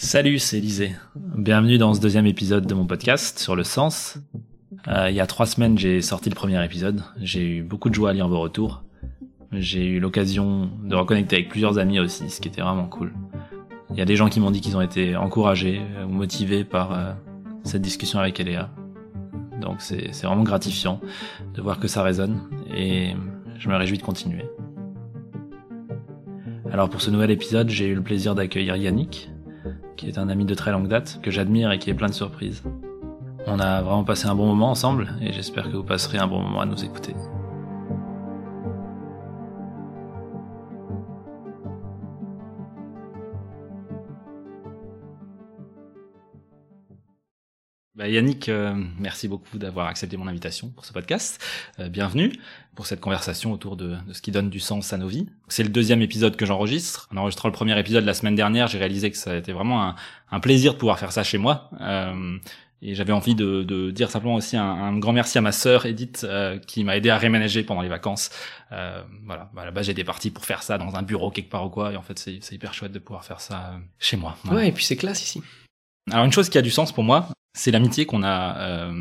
Salut, c'est Élisée. Bienvenue dans ce deuxième épisode de mon podcast sur le sens. Euh, il y a trois semaines, j'ai sorti le premier épisode. J'ai eu beaucoup de joie à lire vos retours. J'ai eu l'occasion de reconnecter avec plusieurs amis aussi, ce qui était vraiment cool. Il y a des gens qui m'ont dit qu'ils ont été encouragés ou motivés par euh, cette discussion avec Eléa. Donc c'est vraiment gratifiant de voir que ça résonne et je me réjouis de continuer. Alors pour ce nouvel épisode, j'ai eu le plaisir d'accueillir Yannick, qui est un ami de très longue date, que j'admire et qui est plein de surprises. On a vraiment passé un bon moment ensemble et j'espère que vous passerez un bon moment à nous écouter. Bah, Yannick, euh, merci beaucoup d'avoir accepté mon invitation pour ce podcast. Euh, bienvenue pour cette conversation autour de, de, ce qui donne du sens à nos vies. C'est le deuxième épisode que j'enregistre. En enregistrant le premier épisode la semaine dernière, j'ai réalisé que ça a été vraiment un, un, plaisir de pouvoir faire ça chez moi. Euh, et j'avais envie de, de, dire simplement aussi un, un, grand merci à ma sœur Edith euh, qui m'a aidé à réménager pendant les vacances. Euh, voilà, bah, là-bas j'étais parti pour faire ça dans un bureau quelque part ou quoi, et en fait c'est hyper chouette de pouvoir faire ça chez moi. Voilà. Ouais, et puis c'est classe ici. Alors une chose qui a du sens pour moi, c'est l'amitié qu'on a euh,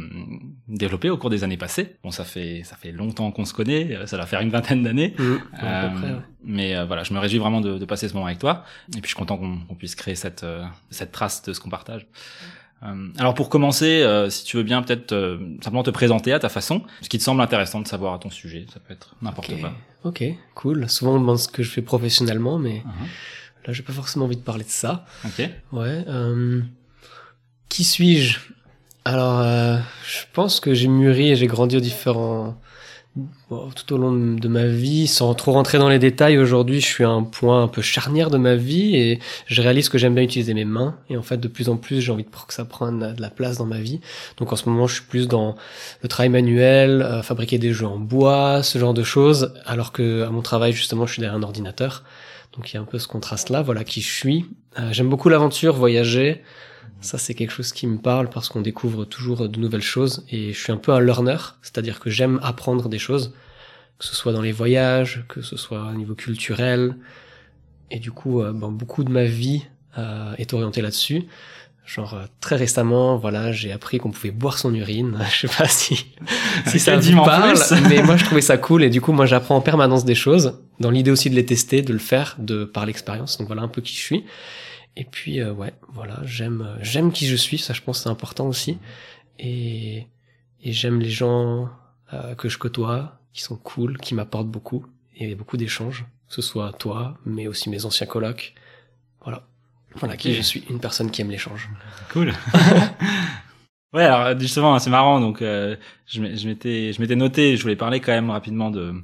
développée au cours des années passées. Bon, ça fait ça fait longtemps qu'on se connaît, euh, ça va faire une vingtaine d'années. Mmh, euh, près, ouais. Mais euh, voilà, je me réjouis vraiment de, de, passer ce moment avec toi. Et puis je suis content qu'on puisse créer cette euh, cette trace de ce qu'on partage. Euh, alors pour commencer, si tu veux bien peut-être simplement te présenter à ta façon, ce qui te semble intéressant de savoir à ton sujet. Ça peut être n'importe okay. quoi. Ok, cool. Souvent on demande ce que je fais professionnellement, mais uh -huh. là j'ai pas forcément envie de parler de ça. Ok. Ouais. Qui suis-je? Alors, euh, je pense que j'ai mûri et j'ai grandi aux différents... Tout au long de ma vie, sans trop rentrer dans les détails, aujourd'hui, je suis à un point un peu charnière de ma vie et je réalise que j'aime bien utiliser mes mains. Et en fait, de plus en plus, j'ai envie de que ça prenne de la place dans ma vie. Donc, en ce moment, je suis plus dans le travail manuel, euh, fabriquer des jeux en bois, ce genre de choses, alors que à mon travail, justement, je suis derrière un ordinateur. Donc, il y a un peu ce contraste-là. Voilà qui je suis. Euh, j'aime beaucoup l'aventure, voyager. Ça, c'est quelque chose qui me parle parce qu'on découvre toujours de nouvelles choses et je suis un peu un learner, c'est-à-dire que j'aime apprendre des choses, que ce soit dans les voyages, que ce soit au niveau culturel. Et du coup, euh, bon, beaucoup de ma vie euh, est orientée là-dessus. Genre euh, très récemment, voilà, j'ai appris qu'on pouvait boire son urine. je sais pas si si ça vous parle, mais moi je trouvais ça cool et du coup moi j'apprends en permanence des choses dans l'idée aussi de les tester, de le faire, de par l'expérience. Donc voilà un peu qui je suis. Et puis euh, ouais, voilà, j'aime j'aime qui je suis, ça je pense c'est important aussi. Et et j'aime les gens euh, que je côtoie, qui sont cool, qui m'apportent beaucoup et beaucoup d'échanges, que ce soit toi, mais aussi mes anciens colocs. Voilà. Voilà okay. qui je suis, une personne qui aime l'échange. Cool. ouais, alors justement, c'est marrant. Donc, euh, je m'étais, je m'étais noté. Je voulais parler quand même rapidement de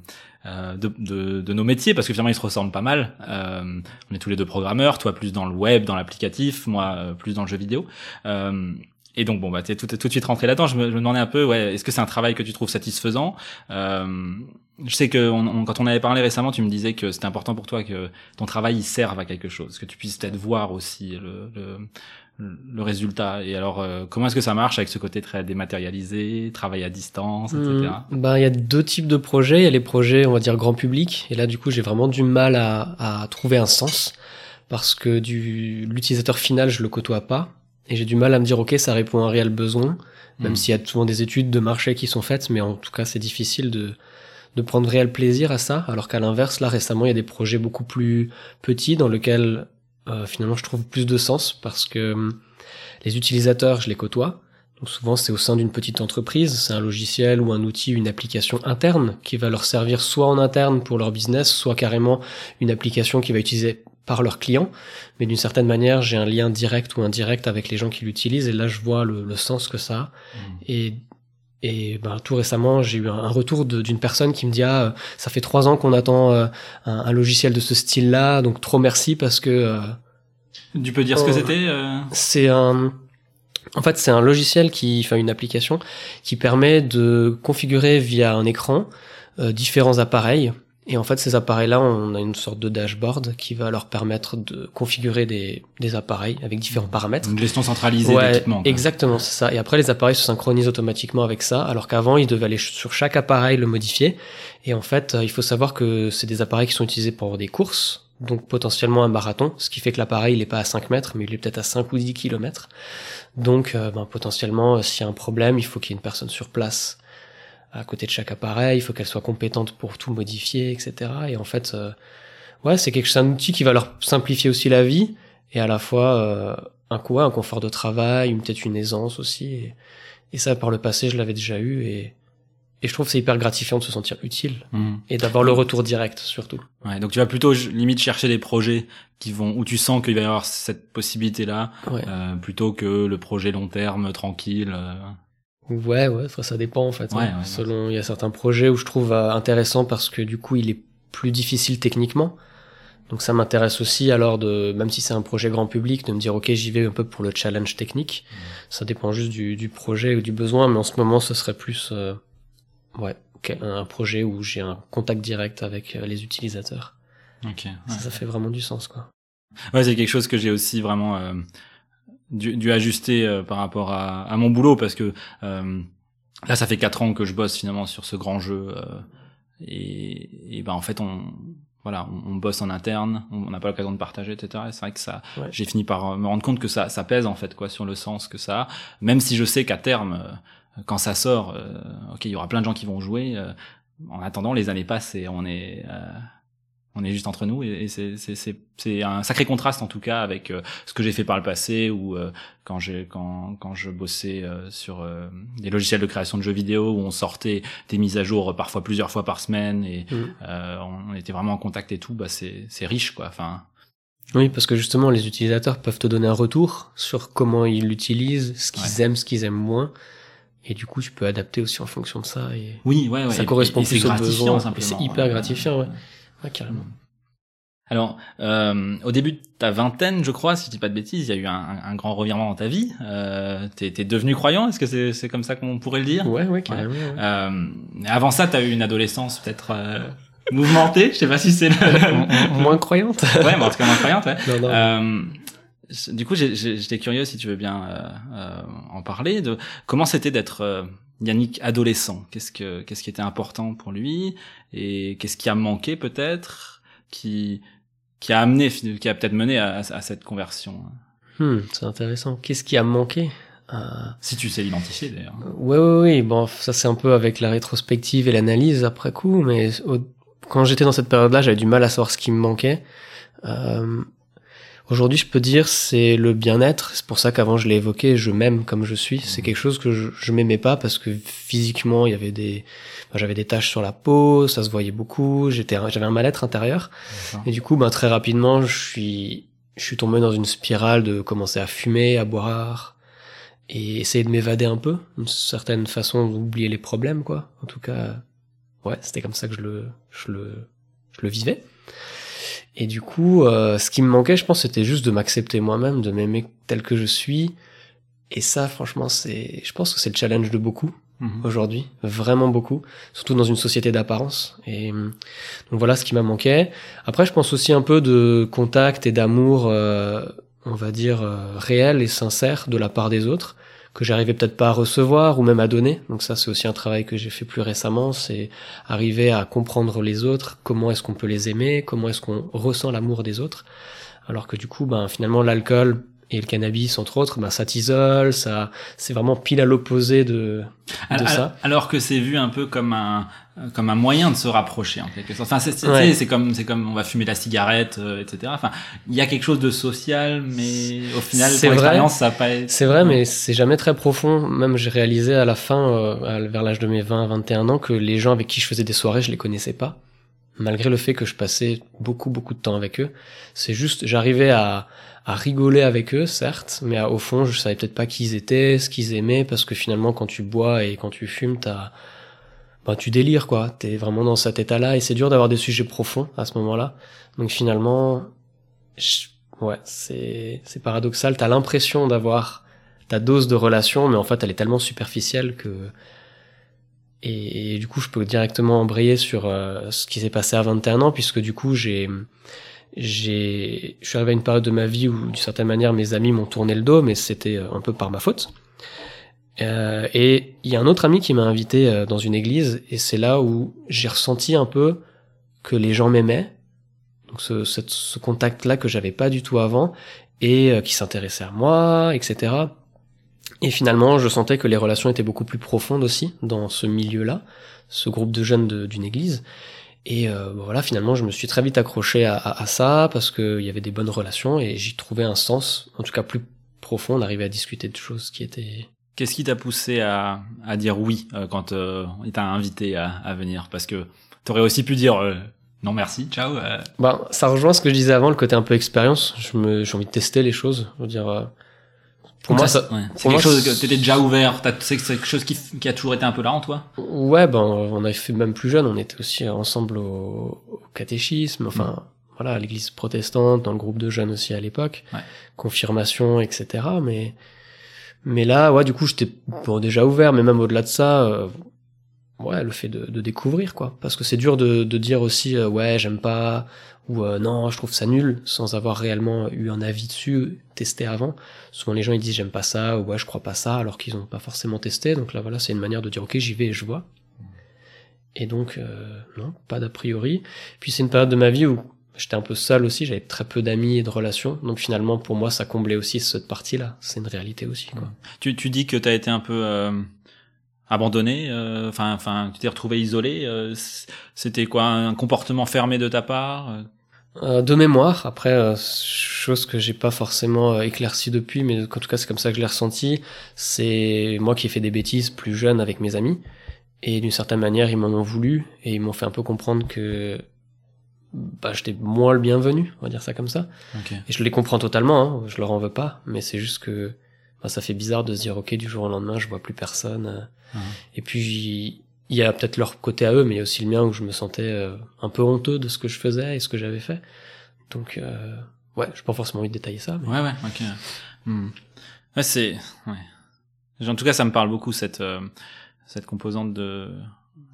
euh, de, de, de, nos métiers parce que finalement ils se ressemblent pas mal. Euh, on est tous les deux programmeurs, toi plus dans le web, dans l'applicatif, moi euh, plus dans le jeu vidéo. Euh, et donc bon bah t'es tout, tout de suite rentré là-dedans. Je me, je me demandais un peu, ouais, est-ce que c'est un travail que tu trouves satisfaisant Je sais que on, on, quand on avait parlé récemment, tu me disais que c'était important pour toi que ton travail il serve à quelque chose, que tu puisses peut-être voir aussi le, le le résultat. Et alors euh, comment est-ce que ça marche avec ce côté très dématérialisé travail à distance etc mmh, ben il y a deux types de projets. Il y a les projets on va dire grand public. Et là du coup j'ai vraiment du mal à, à trouver un sens parce que du l'utilisateur final je le côtoie pas. Et j'ai du mal à me dire ok ça répond à un réel besoin même mmh. s'il y a souvent des études de marché qui sont faites. Mais en tout cas c'est difficile de de prendre réel plaisir à ça. Alors qu'à l'inverse là récemment il y a des projets beaucoup plus petits dans lesquels euh, finalement je trouve plus de sens parce que euh, les utilisateurs, je les côtoie. Donc souvent c'est au sein d'une petite entreprise, c'est un logiciel ou un outil, une application interne qui va leur servir soit en interne pour leur business, soit carrément une application qui va utiliser par leurs clients. Mais d'une certaine manière, j'ai un lien direct ou indirect avec les gens qui l'utilisent et là je vois le, le, sens que ça a. Mmh. Et et ben, tout récemment, j'ai eu un retour d'une personne qui me dit ah ça fait trois ans qu'on attend euh, un, un, logiciel de ce style-là, donc trop merci parce que. Euh, tu peux dire ce que c'était euh... C'est un. En fait, c'est un logiciel qui, enfin une application qui permet de configurer via un écran euh, différents appareils et en fait, ces appareils-là, on a une sorte de dashboard qui va leur permettre de configurer des, des appareils avec différents paramètres. Une gestion centralisée ouais, d'équipement. Exactement, c'est ça. Et après, les appareils se synchronisent automatiquement avec ça, alors qu'avant, ils devaient aller sur chaque appareil le modifier. Et en fait, il faut savoir que c'est des appareils qui sont utilisés pour des courses, donc potentiellement un marathon, ce qui fait que l'appareil il est pas à 5 mètres, mais il est peut-être à 5 ou 10 kilomètres. Donc euh, ben, potentiellement, s'il y a un problème, il faut qu'il y ait une personne sur place à côté de chaque appareil, il faut qu'elle soit compétente pour tout modifier, etc. Et en fait, euh, ouais, c'est quelque chose, un outil qui va leur simplifier aussi la vie et à la fois euh, un coup, un confort de travail, peut-être une aisance aussi. Et, et, ça, par le passé, je l'avais déjà eu et et je trouve c'est hyper gratifiant de se sentir utile Mmh. et d'avoir le retour direct surtout. Ouais, donc tu vas plutôt limite chercher des projets qui vont où tu sens qu'il va y avoir cette possibilité là Ouais, euh, plutôt que le projet long terme tranquille. euh. ouais, ouais, ça, ça dépend en fait. hein. Ouais, Selon, il y a certains projets où je trouve euh, intéressant parce que du coup, il est plus difficile techniquement. Donc ça m'intéresse aussi alors de, même si c'est un projet grand public, de me dire ok j'y vais un peu pour le challenge technique. Ça dépend juste du, du projet ou du besoin, mais en ce moment ce serait plus, euh, ouais, un projet où j'ai un contact direct avec euh, les utilisateurs. Ok. ouais. Ça, ça fait vraiment du sens quoi. Ouais, c'est quelque chose que j'ai aussi vraiment euh, dû, dû ajuster euh, par rapport à, à mon boulot parce que euh, là, ça fait quatre ans que je bosse finalement sur ce grand jeu euh, et, et ben en fait on voilà, on, on bosse en interne, on n'a pas l'occasion de partager, etc. Et c'est vrai que ça, Ouais. j'ai fini par euh, me rendre compte que ça, ça pèse en fait quoi sur le sens que ça a. Même si je sais qu'à terme, quand ça sort, euh, ok, il y aura plein de gens qui vont jouer. euh, en attendant, les années passent et on est euh, on est juste entre nous et, et c'est c'est c'est c'est un sacré contraste en tout cas avec euh, ce que j'ai fait par le passé ou euh, quand j'ai quand quand je bossais euh, sur euh, des logiciels de création de jeux vidéo où on sortait des mises à jour parfois plusieurs fois par semaine et Mm. euh, on, on était vraiment en contact et tout bah c'est c'est riche quoi enfin Oui, parce que justement, les utilisateurs peuvent te donner un retour sur comment ils l'utilisent, ce qu'ils aiment, ce qu'ils aiment moins. Et du coup, tu peux adapter aussi en fonction de ça. Et... oui ouais ouais Ça Et- correspond et plus aux besoins. c'est hyper gratifiant, ouais. Ouais, carrément. Alors, euh, au début de ta vingtaine, je crois, si je dis pas de bêtises, il y a eu un, un- un grand revirement dans ta vie. Euh, t'es, t'es devenu croyant, est-ce que c'est, c'est comme ça qu'on pourrait le dire? Ouais, ouais, carrément. ouais. Euh, avant ça, t'as eu une adolescence peut-être euh, mouvementée. Je sais pas si c'est le... Moins croyante. ouais, mais en tout cas moins croyante. Ouais. non, non. Du coup, j'étais curieux, si tu veux bien euh, euh, en parler, de comment c'était d'être euh, Yannick adolescent. Qu'est-ce que qu'est-ce qui était important pour lui et qu'est-ce qui a manqué peut-être, qui qui a amené, qui a peut-être mené à, à cette conversion. Hmm, c'est intéressant. Qu'est-ce qui a manqué Euh, Si tu sais l'identifier d'ailleurs. Ouais, ouais, ouais. Bon, ça c'est un peu avec la rétrospective et l'analyse après coup, mais au- quand j'étais dans cette période-là, j'avais du mal à savoir ce qui me manquait. Euh, Aujourd'hui, je peux dire c'est le bien-être. C'est pour ça qu'avant je l'ai évoqué. Je m'aime comme je suis. C'est quelque chose que je, je m'aimais pas parce que physiquement il y avait des, enfin, j'avais des taches sur la peau, ça se voyait beaucoup. J'étais, j'avais un mal-être intérieur. Et du coup, ben, très rapidement, je suis, je suis tombé dans une spirale de commencer à fumer, à boire et essayer de m'évader un peu, une certaine façon d'oublier les problèmes, quoi. En tout cas, ouais, c'était comme ça que je le, je le, je le vivais. Et du coup, euh, ce qui me manquait, je pense, c'était juste de m'accepter moi-même, de m'aimer tel que je suis. Et ça, franchement, c'est, je pense que c'est le challenge de beaucoup Mhm. aujourd'hui, vraiment beaucoup, surtout dans une société d'apparence. Et euh, donc voilà ce qui m'a manqué. Après, je pense aussi un peu de contact et d'amour, euh, on va dire euh, réel et sincère de la part des autres que j'arrivais peut-être pas à recevoir ou même à donner. Donc ça, c'est aussi un travail que j'ai fait plus récemment, c'est arriver à comprendre les autres, comment est-ce qu'on peut les aimer, comment est-ce qu'on ressent l'amour des autres. Alors que du coup, ben finalement, l'alcool et le cannabis, entre autres, ben ça t'isole, ça, c'est vraiment pile à l'opposé de, de Alors, ça. alors que c'est vu un peu comme un comme un moyen de se rapprocher en quelque sorte. Enfin, c'est Ouais. comme c'est comme on va fumer la cigarette, euh, etc. Enfin, il y a quelque chose de social, mais au final, pour l'expérience, ça pas. été- C'est vrai, mais c'est jamais très profond. Même j'ai réalisé à la fin, euh, vers l'âge de mes 20, 21 ans, que les gens avec qui je faisais des soirées, je les connaissais pas. Malgré le fait que je passais beaucoup, beaucoup de temps avec eux. C'est juste, j'arrivais à, à rigoler avec eux, certes, mais au fond, je savais peut-être pas qui ils étaient, ce qu'ils aimaient, parce que finalement, quand tu bois et quand tu fumes, t'as, ben, tu délires, quoi. T'es vraiment dans cet état-là, et c'est dur d'avoir des sujets profonds à ce moment-là. Donc finalement, je- ouais, c'est, c'est paradoxal. T'as l'impression d'avoir ta dose de relation, mais en fait, elle est tellement superficielle que. Et, du coup, je peux directement embrayer sur euh, ce qui s'est passé à 21 ans, puisque du coup, j'ai, j'ai, je suis arrivé à une période de ma vie où, d'une certaine manière, mes amis m'ont tourné le dos, mais c'était euh, un peu par ma faute. Euh, et il y a un autre ami qui m'a invité dans une église, et c'est là où j'ai ressenti un peu que les gens m'aimaient, Donc ce, ce, ce contact-là que j'avais pas du tout avant et qui s'intéressait à moi, etc. Et finalement, je sentais que les relations étaient beaucoup plus profondes aussi dans ce milieu-là, ce groupe de jeunes d'une église. Et euh, voilà, finalement, je me suis très vite accroché à, à, à ça parce qu'il y avait des bonnes relations et j'y trouvais un sens, en tout cas plus profond. On arrivait à discuter de choses qui étaient. Qu'est-ce qui t'a poussé à, à dire oui euh, quand euh, il t'a invité à, à venir? Parce que t'aurais aussi pu dire euh, non merci, ciao. euh. Ben, ça rejoint ce que je disais avant, le côté un peu expérience. Je me, j'ai envie de tester les choses. Je veux dire, euh, pour moi, ça, ça, c'est- ouais. c'est pour quelque chose que t'étais déjà ouvert. t'as- C'est quelque chose qui, qui a toujours été un peu là en toi? Ouais, ben, on avait fait même plus jeune, on était aussi ensemble au, au catéchisme, enfin, voilà, à l'église protestante, dans le groupe de jeunes aussi à l'époque, Ouais. confirmation, etc. Mais, mais là, ouais, du coup, j'étais bon, déjà ouvert, mais même au-delà de ça, euh, ouais, le fait de, de découvrir, quoi. Parce que c'est dur de, de dire aussi, euh, ouais, j'aime pas, ou euh, non, je trouve ça nul, sans avoir réellement eu un avis dessus, testé avant. Souvent, les gens, ils disent, j'aime pas ça, ou ouais, je crois pas ça, alors qu'ils ont pas forcément testé. Donc là, voilà, c'est une manière de dire, ok, j'y vais et je vois. Et donc, euh, non, pas d'a priori. Puis c'est une période de ma vie où j'étais un peu seul aussi, j'avais très peu d'amis et de relations. Donc finalement, pour moi, ça comblait aussi cette partie-là. C'est une réalité aussi, quoi. Tu, tu dis que t'as été un peu abandonné. euh, Enfin, enfin, tu t'es retrouvé isolé. euh, C'était quoi un comportement fermé de ta part euh? De mémoire, après, chose que j'ai pas forcément euh, éclairci depuis, mais en tout cas c'est comme ça que je l'ai ressenti, c'est moi qui ai fait des bêtises plus jeune avec mes amis, et d'une certaine manière ils m'en ont voulu, et ils m'ont fait un peu comprendre que bah, j'étais moins le bienvenu, on va dire ça comme ça. Et je les comprends totalement, hein, je leur en veux pas, mais c'est juste que ça fait bizarre de se dire ok du jour au lendemain je vois plus personne. euh. Et puis il y a peut-être leur côté à eux, mais il y a aussi le mien où je me sentais euh, un peu honteux de ce que je faisais et ce que j'avais fait. Donc euh, ouais, j'ai pas forcément envie de détailler ça. Mais... Ouais, ouais, ok. Hmm. Ouais, c'est. Ouais. En tout cas, ça me parle beaucoup cette euh, cette composante de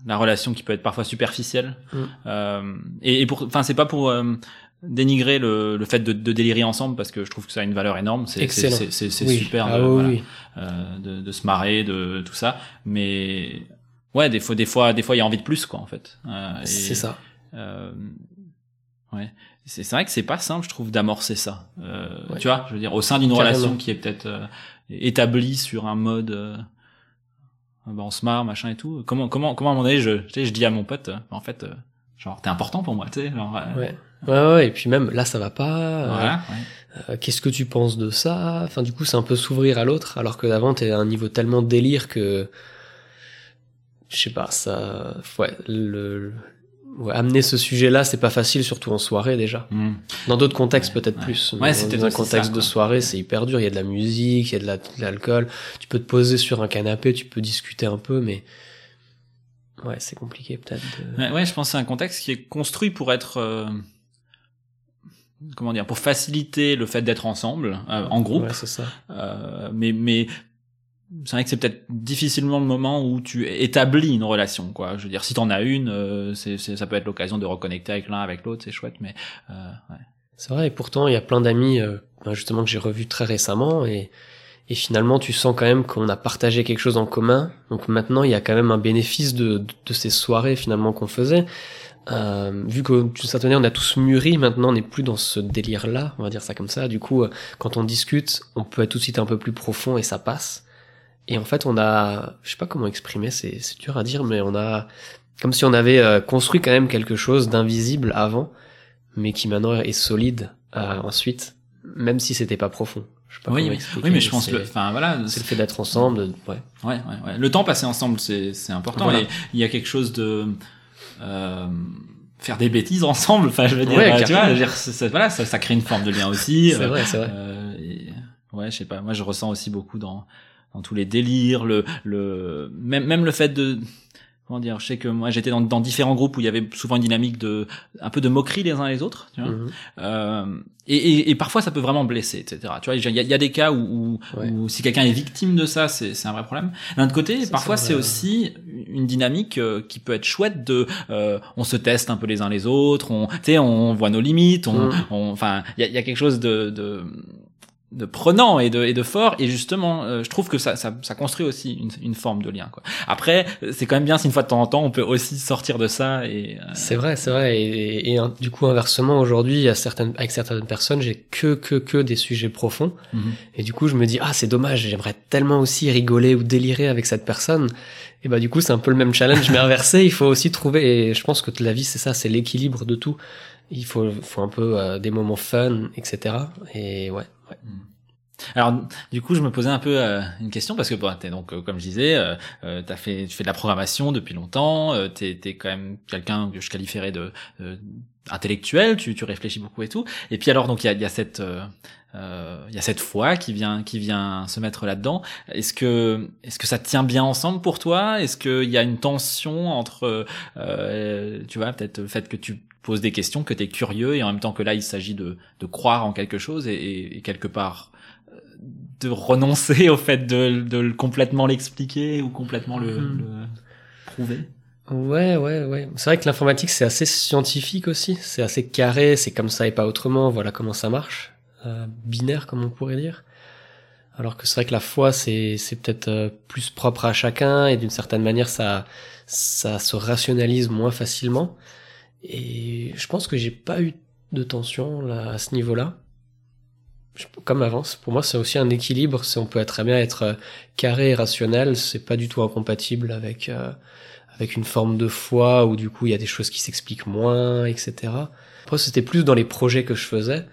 la relation qui peut être parfois superficielle. Mm. Euh, et, et pour, enfin, c'est pas pour euh, dénigrer le, le fait de, de délirer ensemble parce que je trouve que ça a une valeur énorme. C'est c'est Oui. super Ah de, oui, voilà, oui. euh, de, de se marrer, de tout ça. Mais ouais, des fois, des fois, des fois, il y a envie de plus, quoi, en fait. Euh, c'est ça. euh, ouais. C'est c'est vrai que c'est pas simple, je trouve, d'amorcer ça. Euh, Ouais. Tu vois, je veux dire, au sein d'une relation qui est peut-être euh, établie sur un mode, euh, ah bah, on se marre, machin et tout. Comment, comment, comment à un moment donné, je, tu sais, je dis à mon pote, euh, en fait, genre, t'es important pour moi, tu sais, genre. euh, Ouais. Ouais, ouais, et puis même là ça va pas. euh, Voilà, ouais. euh, Qu'est-ce que tu penses de ça? Enfin, du coup, c'est un peu s'ouvrir à l'autre, alors que d'avant, t'es à un niveau tellement délire que. Je sais pas, ça. Ouais, le. ouais, amener ce sujet-là, c'est pas facile, surtout en soirée déjà. Hmm. Dans d'autres contextes, Ouais, peut-être ouais. plus. Ouais, c'était dans un contexte ça, de soirée, c'est hyper dur. Il y a de la musique, il y a de la- de l'alcool. Tu peux te poser sur un canapé, tu peux discuter un peu, mais. Ouais, c'est compliqué peut-être. de- Ouais, ouais, je pense que c'est un contexte qui est construit pour être, euh, comment dire, pour faciliter le fait d'être ensemble, euh, en groupe. Ouais, c'est ça. Euh, mais mais c'est vrai que c'est peut-être difficilement le moment où tu établis une relation quoi je veux dire si t'en as une euh, c'est c'est- ça peut être l'occasion de reconnecter avec l'un avec l'autre c'est chouette mais euh, ouais. C'est vrai, et pourtant, il y a plein d'amis, euh, ben, justement, que j'ai revus très récemment, et, et finalement, tu sens quand même qu'on a partagé quelque chose en commun. Donc maintenant, il y a quand même un bénéfice de, de, de ces soirées, finalement, qu'on faisait. Euh, vu que, d'une certaine manière, on a tous mûri, maintenant, on n'est plus dans ce délire-là, on va dire ça comme ça. Du coup, euh, quand on discute, on peut être tout de suite un peu plus profond, et ça passe. Et en fait, on a, je sais pas comment exprimer, c'est, c'est dur à dire, mais on a, comme si on avait euh, construit quand même quelque chose d'invisible avant, mais qui maintenant est solide euh, ensuite, même si c'était pas profond. Je sais pas oui comment oui, mais je pense enfin voilà c'est le fait d'être ensemble, ouais. ouais, ouais, ouais. le temps passé ensemble c'est c'est important Voilà. et il y a quelque chose de euh, faire des bêtises ensemble enfin je veux dire Ouais, euh, tu vois dire, voilà ça, ça crée une forme de lien aussi C'est euh, vrai, c'est vrai. Euh, et- ouais, je sais pas. Moi, je ressens aussi beaucoup dans dans tous les délires, le le même même le fait de comment dire. Je sais que moi, j'étais dans dans différents groupes où il y avait souvent une dynamique de un peu de moquerie les uns les autres. Tu vois. Mhm. Euh, et, et, et parfois, ça peut vraiment blesser, etc. Tu vois, il y y a des cas où, où, Ouais. où si quelqu'un est victime de ça, c'est c'est un vrai problème. D'un autre côté, parfois, c'est aussi une dynamique euh, qui peut être chouette de euh, on se teste un peu les uns les autres, on tu sais on voit nos limites, on Mhm. enfin il y a, y a quelque chose de de de prenant et de, et de fort. Et justement euh, je trouve que ça, ça, ça construit aussi une, une, forme de lien quoi. Après c'est quand même bien si une fois de temps en temps on peut aussi sortir de ça et euh, c'est vrai c'est vrai. Et, et, du coup inversement aujourd'hui à certaines avec certaines personnes j'ai que que que des sujets profonds. Mhm. et du coup je me dis ah c'est dommage j'aimerais tellement aussi rigoler ou délirer avec cette personne. Et bah du coup c'est un peu le même challenge mais inversé. Il faut aussi trouver et je pense que la vie c'est ça c'est l'équilibre de tout. Il faut faut un peu euh, des moments fun etc et ouais Mm. Alors, du coup, je me posais un peu euh, une question parce que bon, t'es donc, euh, comme je disais, euh, euh, t'as fait, tu fais de la programmation depuis longtemps. Euh, t'es, es quand même quelqu'un que je qualifierais de intellectuel. Tu, tu réfléchis beaucoup et tout. Et puis alors, donc il y a, y a cette il y a cette foi qui vient qui vient se mettre là-dedans. Est-ce que est-ce que ça tient bien ensemble pour toi? Est-ce qu'il y a une tension entre tu vois peut-être le fait que tu poses des questions, que tu es curieux et en même temps que là il s'agit de, de croire en quelque chose et, et, quelque part euh, de renoncer au fait de, de complètement l'expliquer ou complètement le, hmm. le, prouver. Ouais, ouais, ouais. C'est vrai que l'informatique c'est assez scientifique aussi, c'est assez carré, c'est comme ça et pas autrement. Voilà comment ça marche, euh, binaire comme on pourrait dire. Alors que c'est vrai que la foi c'est c'est peut-être euh, plus propre à chacun et d'une certaine manière ça ça se rationalise moins facilement. Et je pense que j'ai pas eu de tension là, à ce niveau-là. Comme avance, pour moi c'est aussi un équilibre. On peut très bien être euh, carré et rationnel, c'est pas du tout incompatible avec euh, avec une forme de foi où du coup il y a des choses qui s'expliquent moins, etc. Après c'était plus dans les projets que je faisais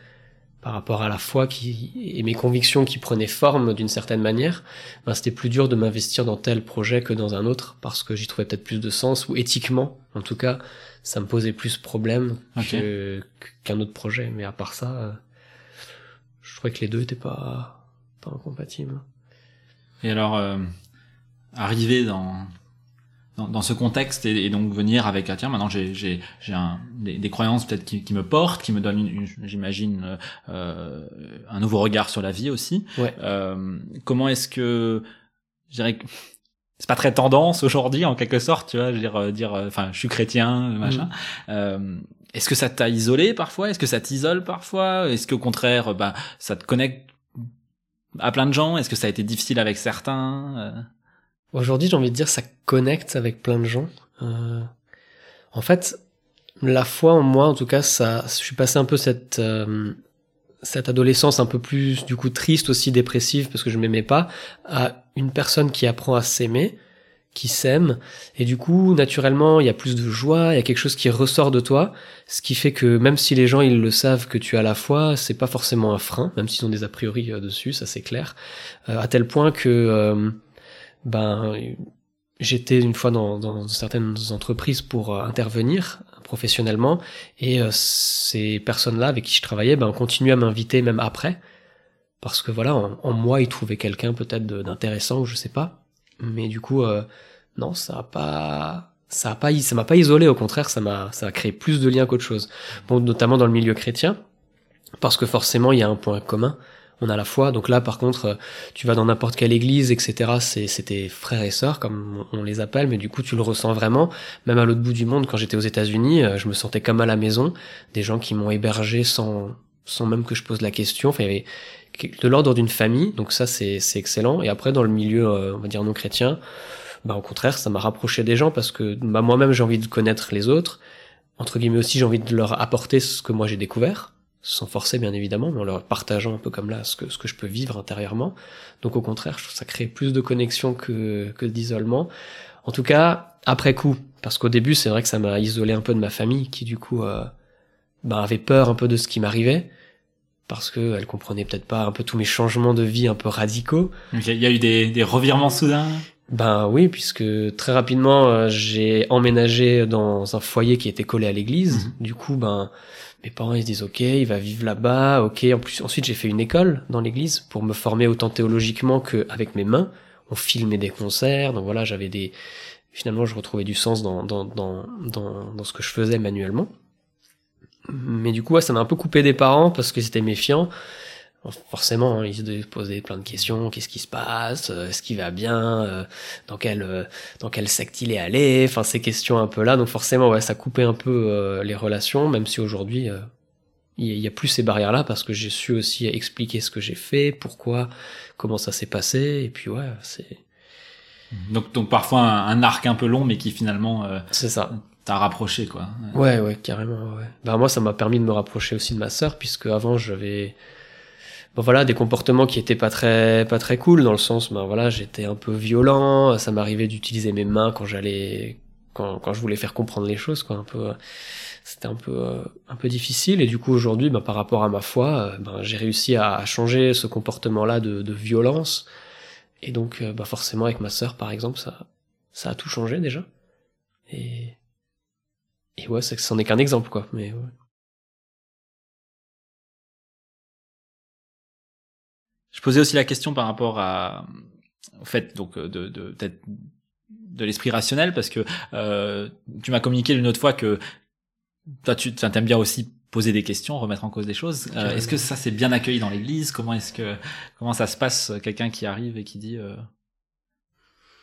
par rapport à la foi qui et mes convictions qui prenaient forme d'une certaine manière, ben c'était plus dur de m'investir dans tel projet que dans un autre parce que j'y trouvais peut-être plus de sens ou éthiquement, en tout cas, ça me posait plus problème qu'un autre projet. Mais à part ça, euh, je trouvais que les deux étaient pas, pas incompatibles. Et alors, euh, arriver dans, dans, dans, ce contexte et, donc venir avec ah tiens maintenant j'ai j'ai j'ai des, des, croyances peut-être qui, qui, me portent qui me donnent j'imagine euh, un nouveau regard sur la vie aussi ouais. euh, comment est-ce que je dirais c'est pas très tendance aujourd'hui en quelque sorte tu vois je veux dire euh, dire euh, enfin je suis chrétien euh, machin. Mm. euh, est-ce que ça t'a isolé parfois? Est-ce que ça t'isole parfois? Est-ce qu'au contraire bah ça te connecte à plein de gens? Est-ce que ça a été difficile avec certains aujourd'hui j'ai envie de dire ça connecte avec plein de gens. Euh... en fait la foi en moi en tout cas ça je suis passé un peu cette cette adolescence un peu plus du coup triste aussi dépressive parce que je m'aimais pas à une personne qui apprend à s'aimer qui s'aime. Et du coup naturellement il y a plus de joie il y a quelque chose qui ressort de toi ce qui fait que même si les gens ils le savent que tu as la foi c'est pas forcément un frein même s'ils ont des a priori euh, dessus ça c'est clair. Euh, à tel point que euh, ben j'étais une fois dans, dans, certaines entreprises pour intervenir professionnellement. Et euh, ces personnes-là avec qui je travaillais, ben, continuent à m'inviter même après. Parce que voilà, en, moi, ils trouvaient quelqu'un peut-être d'intéressant ou je sais pas. Mais du coup, euh, non, ça a pas, ça a pas, ça m'a pas isolé. Au contraire, ça m'a, ça a créé plus de liens qu'autre chose. Bon, notamment dans le milieu chrétien, parce que forcément, il y a un point commun on a la foi. Donc là, par contre, euh, tu vas dans n'importe quelle église, etc. C'est tes frères et sœurs, comme on les appelle, mais du coup, tu le ressens vraiment. Même à l'autre bout du monde, quand j'étais aux États-Unis, euh, je me sentais comme à la maison. Des gens qui m'ont hébergé sans, sans même que je pose la question. Enfin, il y avait de l'ordre d'une famille, donc ça, c'est excellent. Et après, dans le milieu, euh, on va dire non chrétien, bah, au contraire, ça m'a rapproché des gens parce que bah, moi-même, j'ai envie de connaître les autres. Entre guillemets aussi, j'ai envie de leur apporter ce que moi j'ai découvert sans forcer bien évidemment, mais en leur partageant un peu comme là ce que, ce que je peux vivre intérieurement. Donc au contraire, je trouve que ça crée plus de connexion que, que d'isolement. En tout cas, après coup, parce qu'au début, c'est vrai que ça m'a isolé un peu de ma famille, qui du coup euh, bah, avait peur un peu de ce qui m'arrivait, parce que elle comprenait peut-être pas un peu tous mes changements de vie un peu radicaux. Il y a eu des, des revirements soudains? Ben oui, puisque très rapidement euh, j'ai emménagé dans un foyer qui était collé à l'église. Mhm. Du coup, ben mes parents ils se disent ok, il va vivre là-bas, ok. En plus ensuite j'ai fait une école dans l'église pour me former autant théologiquement qu'avec mes mains. On filmait des concerts, donc voilà j'avais des finalement je retrouvais du sens dans dans dans dans, dans ce que je faisais manuellement. Mais du coup ça m'a un peu coupé des parents parce que c'était méfiant forcément, hein, ils se posaient plein de questions. Qu'est-ce qui se passe? Euh, Est-ce qu'il va bien? Euh, Dans quelle euh, dans quel secte il est allé? Enfin, ces questions un peu là. Donc forcément, ouais, ça coupait un peu les relations, même si aujourd'hui, il y a plus ces barrières là parce que j'ai su aussi expliquer ce que j'ai fait, pourquoi, comment ça s'est passé et puis ouais, c'est donc, donc parfois un, arc un peu long, mais qui finalement euh, c'est ça t'a rapproché quoi. Ouais ouais carrément ouais. Bah moi ça m'a permis de me rapprocher aussi de ma sœur puisque avant j'avais bon voilà des comportements qui étaient pas très pas très cool dans le sens ben voilà j'étais un peu violent, ça m'arrivait d'utiliser mes mains quand j'allais quand, quand je voulais faire comprendre les choses quoi un peu c'était un peu euh, un peu difficile et du coup aujourd'hui ben, par rapport à ma foi ben, j'ai réussi à, changer ce comportement là de, de violence et donc, bah forcément, avec ma sœur, par exemple, ça, ça a tout changé déjà. Et, et ouais, ça c'en est qu'un exemple, quoi. Mais ouais. Je posais aussi la question par rapport à, au fait, donc, de, de, peut-être de l'esprit rationnel, parce que euh, tu m'as communiqué une autre fois que toi, tu aimes bien aussi poser des questions, remettre en cause des choses. Euh, est-ce que ça c'est bien accueilli dans l'Église? Comment est-ce que comment ça se passe euh, Quelqu'un qui arrive et qui dit euh,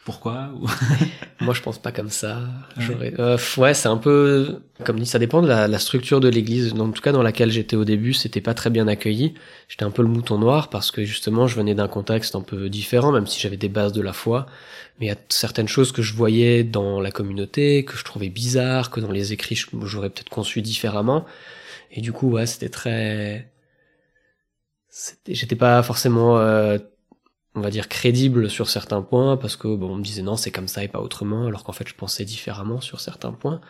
pourquoi Moi, je pense pas comme ça. Ouais, euh, ouais c'est un peu comme dit, ça dépend de la, la structure de l'Église. En tout cas, dans laquelle j'étais au début, c'était pas très bien accueilli. J'étais un peu le mouton noir parce que justement, je venais d'un contexte un peu différent, même si j'avais des bases de la foi. Mais il y a certaines choses que je voyais dans la communauté que je trouvais bizarres, que dans les écrits, j'aurais peut-être conçu différemment. Et du coup, ouais, c'était très, j'étais pas forcément, euh, on va dire, crédible sur certains points parce que bon, on me disait non, c'est comme ça et pas autrement, alors qu'en fait, je pensais différemment sur certains points.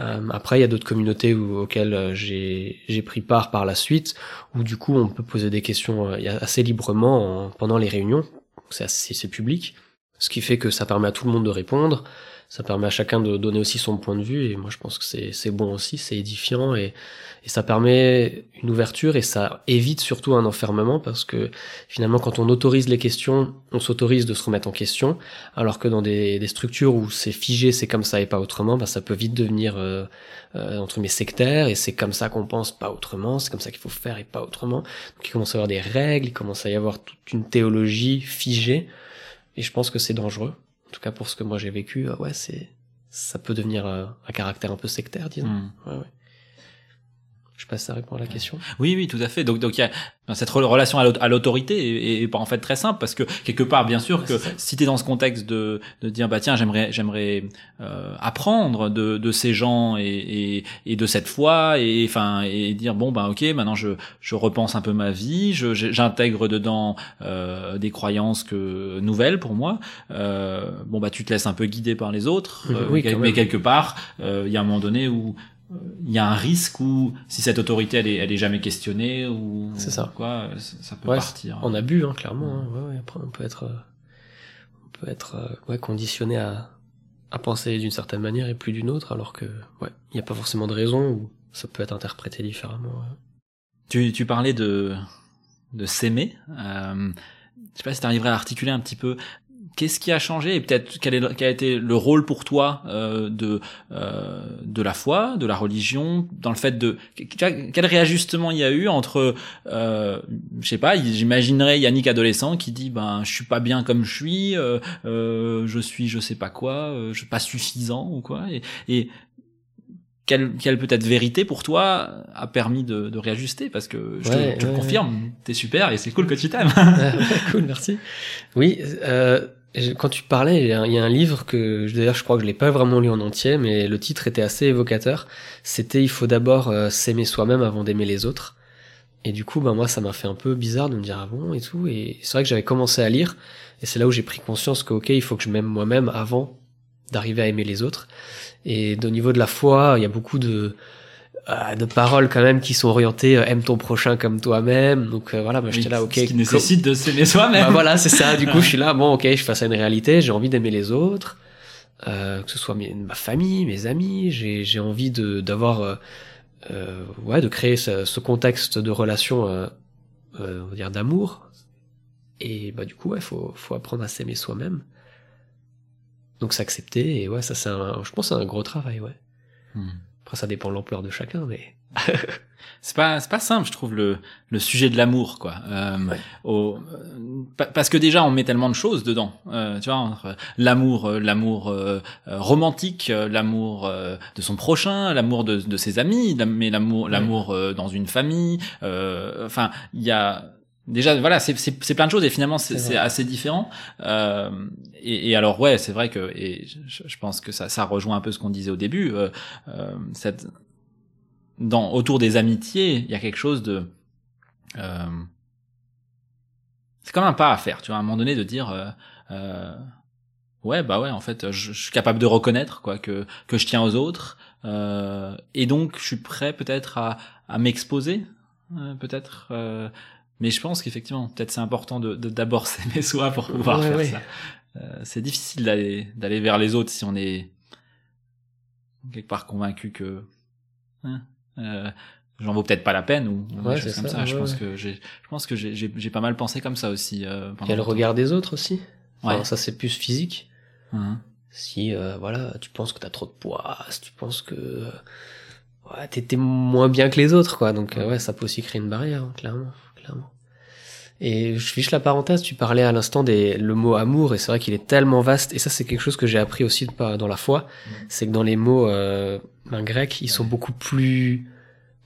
Euh, après, il y a d'autres communautés auxquelles euh, j'ai j'ai pris part par la suite, où du coup, on peut poser des questions assez librement pendant les réunions. C'est c'est public, ce qui fait que ça permet à tout le monde de répondre ça permet à chacun de donner aussi son point de vue et moi je pense que c'est bon aussi, c'est édifiant et, et ça permet une ouverture et ça évite surtout un enfermement parce que finalement quand on autorise les questions, on s'autorise de se remettre en question alors que dans des, des structures où c'est figé, c'est comme ça et pas autrement, bah ça peut vite devenir euh, euh, entre mes sectaires et c'est comme ça qu'on pense pas autrement, c'est comme ça qu'il faut faire et pas autrement. Donc il commence à y avoir des règles, il commence à y avoir toute une théologie figée et je pense que c'est dangereux tout cas pour ce que moi j'ai vécu, euh, ouais, c'est ça peut devenir euh, un caractère un peu sectaire, disons. Hmm. Ouais, ouais. Je sais pas si ça répond à la question. Oui, oui, tout à fait. Donc, donc il y a cette relation à l'autorité est, pas en fait très simple parce que quelque part, bien sûr, que si tu es dans ce contexte de, de dire bah tiens, j'aimerais j'aimerais euh, apprendre de, de ces gens et, et, et de cette foi et enfin et dire bon bah ok, maintenant je je repense un peu ma vie, j'intègre dedans euh, des croyances que nouvelles pour moi. Euh, bon bah tu te laisses un peu guider par les autres, oui, mais quelque part, il y a un moment donné où il y a un risque où si cette autorité elle est, elle est jamais questionnée ou c'est ça. quoi ça peut partir. on a bu hein, clairement hein. ouais, après on peut être on peut être euh, ouais conditionné à à penser d'une certaine manière et plus d'une autre alors que ouais il n'y a pas forcément de raison ou ça peut être interprété différemment tu tu parlais de de s'aimer. Euh, je sais pas si tu arriverais à articuler un petit peu qu'est-ce qui a changé et peut-être quel, quel a été le rôle pour toi euh, de euh, de la foi, de la religion, dans le fait de quel réajustement il y a eu entre, euh, je sais pas, j'imaginerais Yannick adolescent qui dit ben je suis pas bien comme je suis, euh, euh, je suis je sais pas quoi, euh, je suis pas suffisant ou quoi, et, et quelle, quelle peut-être vérité pour toi a permis de, de réajuster? Parce que je te, te confirme, t'es super et c'est cool que tu t'aimes. cool, merci. Oui, euh, quand tu parlais, il y, a un, livre que d'ailleurs je crois que je l'ai pas vraiment lu en entier, mais le titre était assez évocateur. C'était il faut d'abord euh, s'aimer soi-même avant d'aimer les autres. Et du coup, ben moi, ça m'a fait un peu bizarre de me dire ah bon et tout. Et c'est vrai que j'avais commencé à lire, et c'est là où j'ai pris conscience que ok, il faut que je m'aime moi-même avant d'arriver à aimer les autres. Et au niveau de la foi, il y a beaucoup de euh, de paroles quand même qui sont orientées euh, aime ton prochain comme toi-même. Donc euh, voilà moi j'étais là ok ce qui nécessite de s'aimer soi-même. Bah, voilà c'est ça. Du coup je suis là bon ok je face à une réalité j'ai envie d'aimer les autres que ce soit ma famille mes amis. J'ai j'ai envie de d'avoir ouais de créer ce, ce contexte de relation on va dire d'amour. Et bah du coup ouais faut faut apprendre à s'aimer soi-même. Donc s'accepter et ouais ça c'est un je pense c'est un gros travail ouais. Hmm. Après, ça dépend de l'ampleur de chacun, mais c'est pas c'est pas simple je trouve le le sujet de l'amour quoi. Euh, Ouais. au- pa- parce que déjà on met tellement de choses dedans. Euh, tu vois l'amour euh, l'amour euh, romantique l'amour de son prochain l'amour de de ses amis mais l'amour l'amour dans une famille euh, enfin il y a Déjà, voilà, c'est plein de choses et finalement c'est assez différent. Euh, et, et alors ouais, c'est vrai que et je, je pense que ça ça rejoint un peu ce qu'on disait au début. Euh, euh, cette dans autour des amitiés, il y a quelque chose de euh, c'est comme un pas à faire, tu vois, à un moment donné de dire euh, euh, ouais bah ouais en fait je, je suis capable de reconnaître quoi que que je tiens aux autres euh, et donc je suis prêt peut-être à à m'exposer euh, peut-être euh, mais je pense qu'effectivement peut-être c'est important de d'abord s'aimer soi pour pouvoir Ouais, faire ouais. ça Euh, c'est difficile d'aller d'aller vers les autres si on est quelque part convaincu que hein, euh, j'en vaut peut-être pas la peine ou, ou Ouais, des choses c'est comme ça, ça. Je pense que j'ai, je pense que j'ai, j'ai, pas mal pensé comme ça aussi. Euh, pendant il y a le regard des autres aussi. Enfin. Ça, c'est plus physique. Mhm. Si, euh, voilà, tu penses que t'as trop de poids, si tu penses que euh, ouais, t'es moins bien que les autres, quoi. Donc, euh, ouais, ça peut aussi créer une barrière, hein, clairement, clairement. Et je fiche la parenthèse, tu parlais à l'instant des le mot amour, et c'est vrai qu'il est tellement vaste, et ça, c'est quelque chose que j'ai appris aussi dans la foi, c'est que dans les mots euh, grecs, ils sont beaucoup plus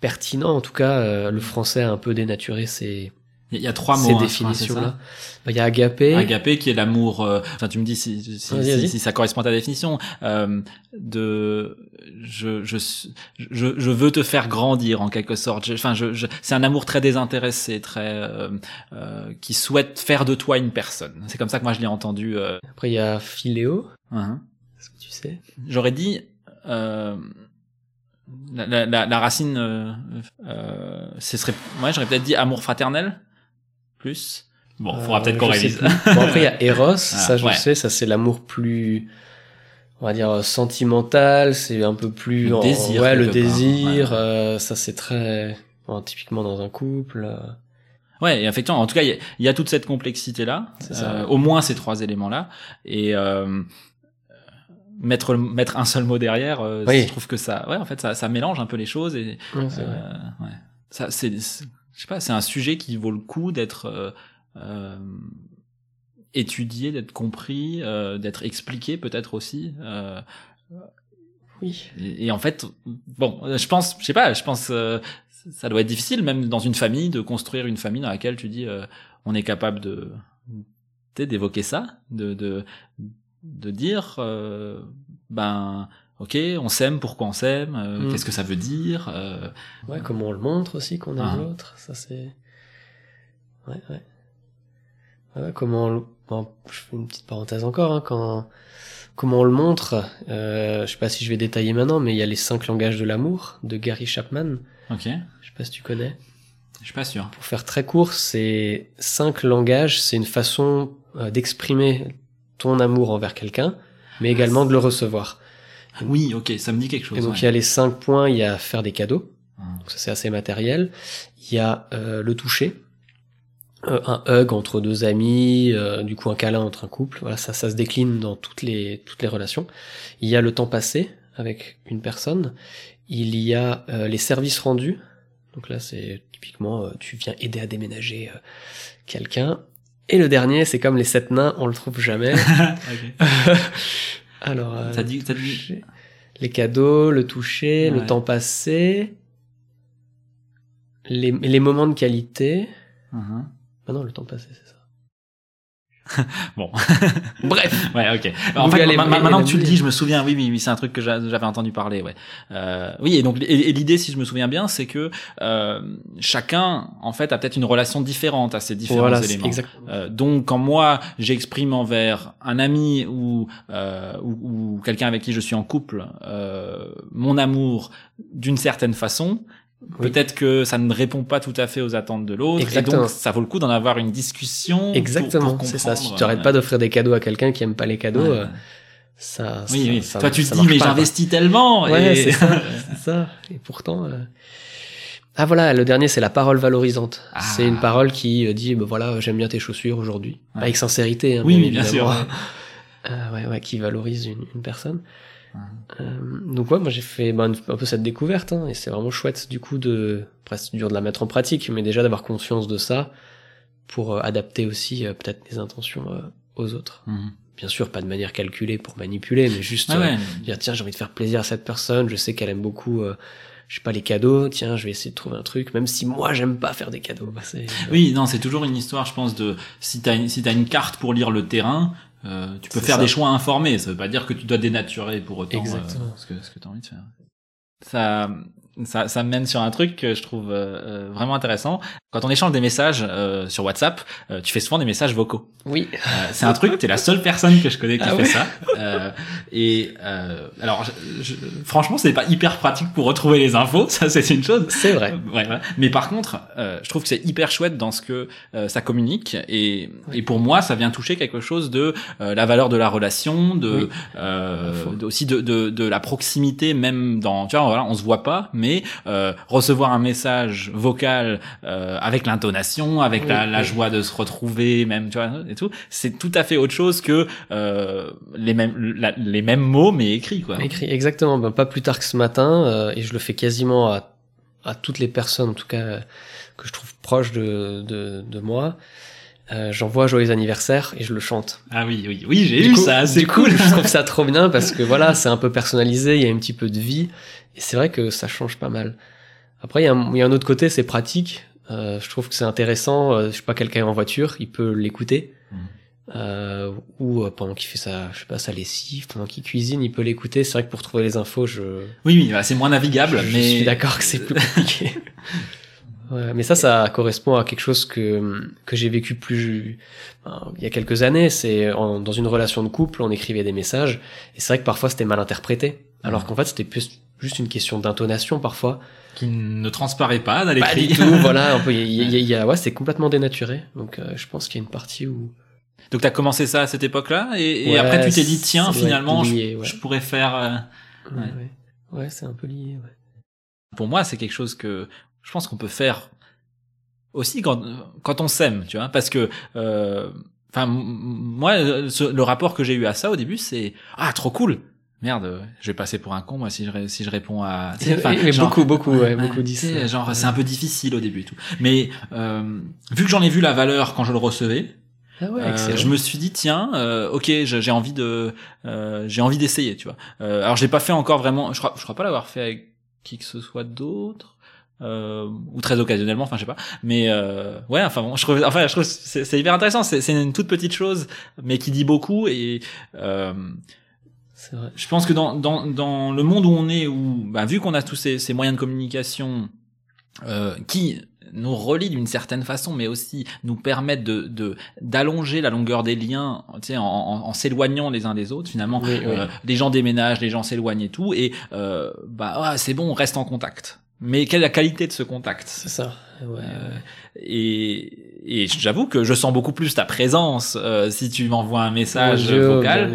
pertinents. En tout cas, euh, le français a un peu dénaturé ces, Il y a- trois ces mots. hein, c'est ça définitions-là. Ben, Il y a agapé. Agapé qui est l'amour. euh, Enfin, tu me dis si, si, si, ça correspond à ta définition. Euh, de, je, je, je, je veux te faire grandir en quelque sorte. Enfin, je, je, c'est un amour très désintéressé, très euh, euh, qui souhaite faire de toi une personne. C'est comme ça que moi je l'ai entendu. Euh, Après, il y a philéo. hein. Est-ce que tu sais? J'aurais dit euh, la, la, la, la racine, euh, euh, ce serait, ouais, j'aurais peut-être dit amour fraternel, plus. Bon, faudra Euh, peut-être qu'on révise. Bon, après, il y a Eros, ça je ouais. sais, ça c'est l'amour plus, on va dire, sentimental, c'est un peu plus... Le en- désir, Ouais, le part, désir, ouais. euh, ça c'est très... bon, typiquement dans un couple. euh, Ouais, et effectivement, en tout cas, il y, a- il y a toute cette complexité là, C'est ça. euh, au moins ces trois éléments là, et euh, mettre mettre un seul mot derrière, euh, Oui. je trouve que ça, ouais, en fait, ça, ça mélange un peu les choses et ouais. Euh. Ça, c'est- je sais pas, c'est un sujet qui vaut le coup d'être euh, euh, étudié, d'être compris, euh, d'être expliqué peut-être aussi. Euh, Oui. et, et en fait, bon, je pense, je sais pas, je pense, euh, ça doit être difficile même dans une famille de construire une famille dans laquelle tu dis, euh, on est capable de, d'évoquer ça, de, de, de dire, euh, ben, ok, on s'aime, pourquoi on s'aime, euh, Mm. qu'est-ce que ça veut dire. euh, Ouais, comment on le montre aussi qu'on aime Ah. l'autre, ça c'est... Ouais, ouais. Comment on le... bon, je fais une petite parenthèse encore, hein, quand... Comment on le montre, euh, je sais pas si je vais détailler maintenant, mais il y a les cinq langages de l'amour de Gary Chapman, Ok, je sais pas si tu connais. je suis pas sûr. Pour faire très court, c'est cinq langages, c'est une façon euh, d'exprimer ton amour envers quelqu'un, mais également de le recevoir. Oui, ok, ça me dit quelque chose. Et donc ouais. il y a les cinq points, il y a faire des cadeaux, Hum. donc ça c'est assez matériel. Il y a euh, le toucher, euh, un hug entre deux amis, euh, du coup un câlin entre un couple. Voilà, ça, ça se décline dans toutes les toutes les relations. Il y a le temps passé avec une personne. Il y a euh, les services rendus. Donc là c'est typiquement euh, tu viens aider à déménager euh, quelqu'un. Et le dernier c'est comme les sept nains, on le trouve jamais. Alors euh, Ça dit- dit- les cadeaux, le toucher, le temps passé, les, les moments de qualité. Mhm. Ah non, le temps passé, c'est ça. Bon. Bref. Ouais, ok. En fait, est- maintenant que tu le dis, je me souviens. Oui, oui, oui, c'est un truc que j'a- j'avais entendu parler. Ouais. Euh, oui, et donc et, et l'idée, si je me souviens bien, c'est que euh, chacun, en fait, a peut-être une relation différente à ces différents Voilà, éléments. Euh, donc, quand moi j'exprime envers un ami ou euh, ou, ou quelqu'un avec qui je suis en couple euh, mon amour d'une certaine façon, Oui. peut-être que ça ne répond pas tout à fait aux attentes de l'autre, et donc ça vaut le coup d'en avoir une discussion. Exactement, c'est ça. Si tu euh, pas d'offrir des cadeaux à quelqu'un qui aime pas les cadeaux, ouais. euh, ça, Oui, ça- oui. ça- Toi, tu te dis, mais j'investis tellement. Ouais, et... c'est ça. Et pourtant. euh, Ah voilà, le dernier c'est la parole valorisante. Ah. C'est une parole qui euh, dit, bah voilà, j'aime bien tes chaussures aujourd'hui. Avec sincérité. Hein, Oui, bien oui, bien sûr. Euh, ouais, ouais, qui valorise une, une personne. Euh, donc ouais, moi j'ai fait bah, un peu cette découverte, hein, et c'est vraiment chouette du coup de, presque dur de la mettre en pratique, mais déjà d'avoir conscience de ça pour euh, adapter aussi euh, peut-être les intentions aux autres. Mhm. Bien sûr, pas de manière calculée pour manipuler, mais juste Ah ouais. dire tiens j'ai envie de faire plaisir à cette personne, je sais qu'elle aime beaucoup, je sais pas les cadeaux, tiens je vais essayer de trouver un truc, même si moi j'aime pas faire des cadeaux. Bah, c'est- Oui, non, c'est toujours une histoire, je pense, de si t'as une, si t'as une carte pour lire le terrain, euh, tu peux faire ça. des choix informés. Ça veut pas dire que tu dois dénaturer pour autant euh, Exactement. ce que ce que t'as envie de faire. Ça, ça, ça me mène sur un truc que je trouve euh, euh, vraiment intéressant. Quand on échange des messages euh, sur WhatsApp, euh, tu fais souvent des messages vocaux. Oui. Euh, c'est un truc, t'es la seule personne que je connais qui Ah fait ouais ça. Euh, et euh, alors, je- je- franchement, c'est pas hyper pratique pour retrouver les infos, ça c'est une chose. C'est vrai. Ouais, ouais. Mais par contre, euh, je trouve que c'est hyper chouette dans ce que euh, ça communique et, et pour moi, ça vient toucher quelque chose de euh, la valeur de la relation, de, Oui. euh, de- aussi de, de, de la proximité, même dans tu vois, voilà, on se voit pas, mais euh, recevoir un message vocal euh, avec l'intonation, avec la, Oui, la oui. joie de se retrouver, même tu vois et tout, c'est tout à fait autre chose que euh, les mêmes la- les mêmes mots mais écrits quoi. Écrit, exactement. Ben, pas plus tard que ce matin, euh, et je le fais quasiment à, à toutes les personnes, en tout cas, euh, que je trouve proches de, de, de moi. Euh, J'envoie joyeux anniversaire et je le chante. Ah oui oui oui, j'ai eu coup- ça, c'est coup, cool. je trouve ça trop bien parce que voilà, c'est un peu personnalisé, il y a un petit peu de vie, et c'est vrai que ça change pas mal. Après, il y, a un- il y a un autre côté, c'est pratique. Euh, je trouve que c'est intéressant. euh, je sais pas, quelqu'un est en voiture, il peut l'écouter. Mhm. Euh, ou euh, pendant qu'il fait sa, je sais pas, sa lessive, pendant qu'il cuisine, il peut l'écouter. C'est vrai que pour trouver les infos, je, Oui, oui, bah, c'est moins navigable, je mais suis d'accord que c'est plus compliqué. Ouais, mais ça, ça correspond à quelque chose que que j'ai vécu plus ben, il y a quelques années. C'est dans une relation de couple, on écrivait des messages, et c'est vrai que parfois c'était mal interprété, alors qu'en fait c'était plus juste une question d'intonation parfois. qui ne transparaît pas dans Pas l'écrit. du tout, voilà, un peu. Y y il y a- ouais, c'est complètement dénaturé. Donc euh, je pense qu'il y a une partie où Donc t'as commencé ça à cette époque-là, et, et Ouais, après tu t'es dit tiens finalement je, lié, ouais. je pourrais faire. euh, ouais, Ouais. ouais. Ouais, c'est un peu lié. Ouais. Pour moi, c'est quelque chose que je pense qu'on peut faire aussi quand quand on s'aime, tu vois, parce que. euh, Enfin, moi, ce- le rapport que j'ai eu à ça au début, c'est ah trop cool. Merde, je vais passer pour un con moi si je si je réponds à. mais genre- beaucoup, beaucoup, ouais, beaucoup tu disent. Genre, c'est un peu difficile au début et tout. Mais euh, vu que j'en ai vu la valeur quand je le recevais, Ah ouais, Euh, je me suis dit tiens euh, ok j'ai envie de euh, j'ai envie d'essayer tu vois euh, alors je l'ai pas fait encore vraiment je crois je crois pas l'avoir fait avec qui que ce soit d'autre euh, ou très occasionnellement enfin je sais pas mais euh, ouais enfin bon je trouve enfin je trouve c'est c'est hyper intéressant c'est c'est une toute petite chose mais qui dit beaucoup et euh, C'est vrai. je pense que dans, dans, dans le monde où on est, où bah, vu qu'on a tous ces, ces moyens de communication euh, qui nous relient d'une certaine façon, mais aussi nous permettent de de- d'allonger la longueur des liens, tu sais, en, en, en s'éloignant les uns des autres. Finalement, Oui, oui. euh, les gens déménagent, les gens s'éloignent et tout, et euh, bah ah, c'est bon, on reste en contact. Mais quelle est la qualité de ce contact? C'est ça. Ouais, Euh, et, et j'avoue que je sens beaucoup plus ta présence euh, si tu m'envoies un message vocal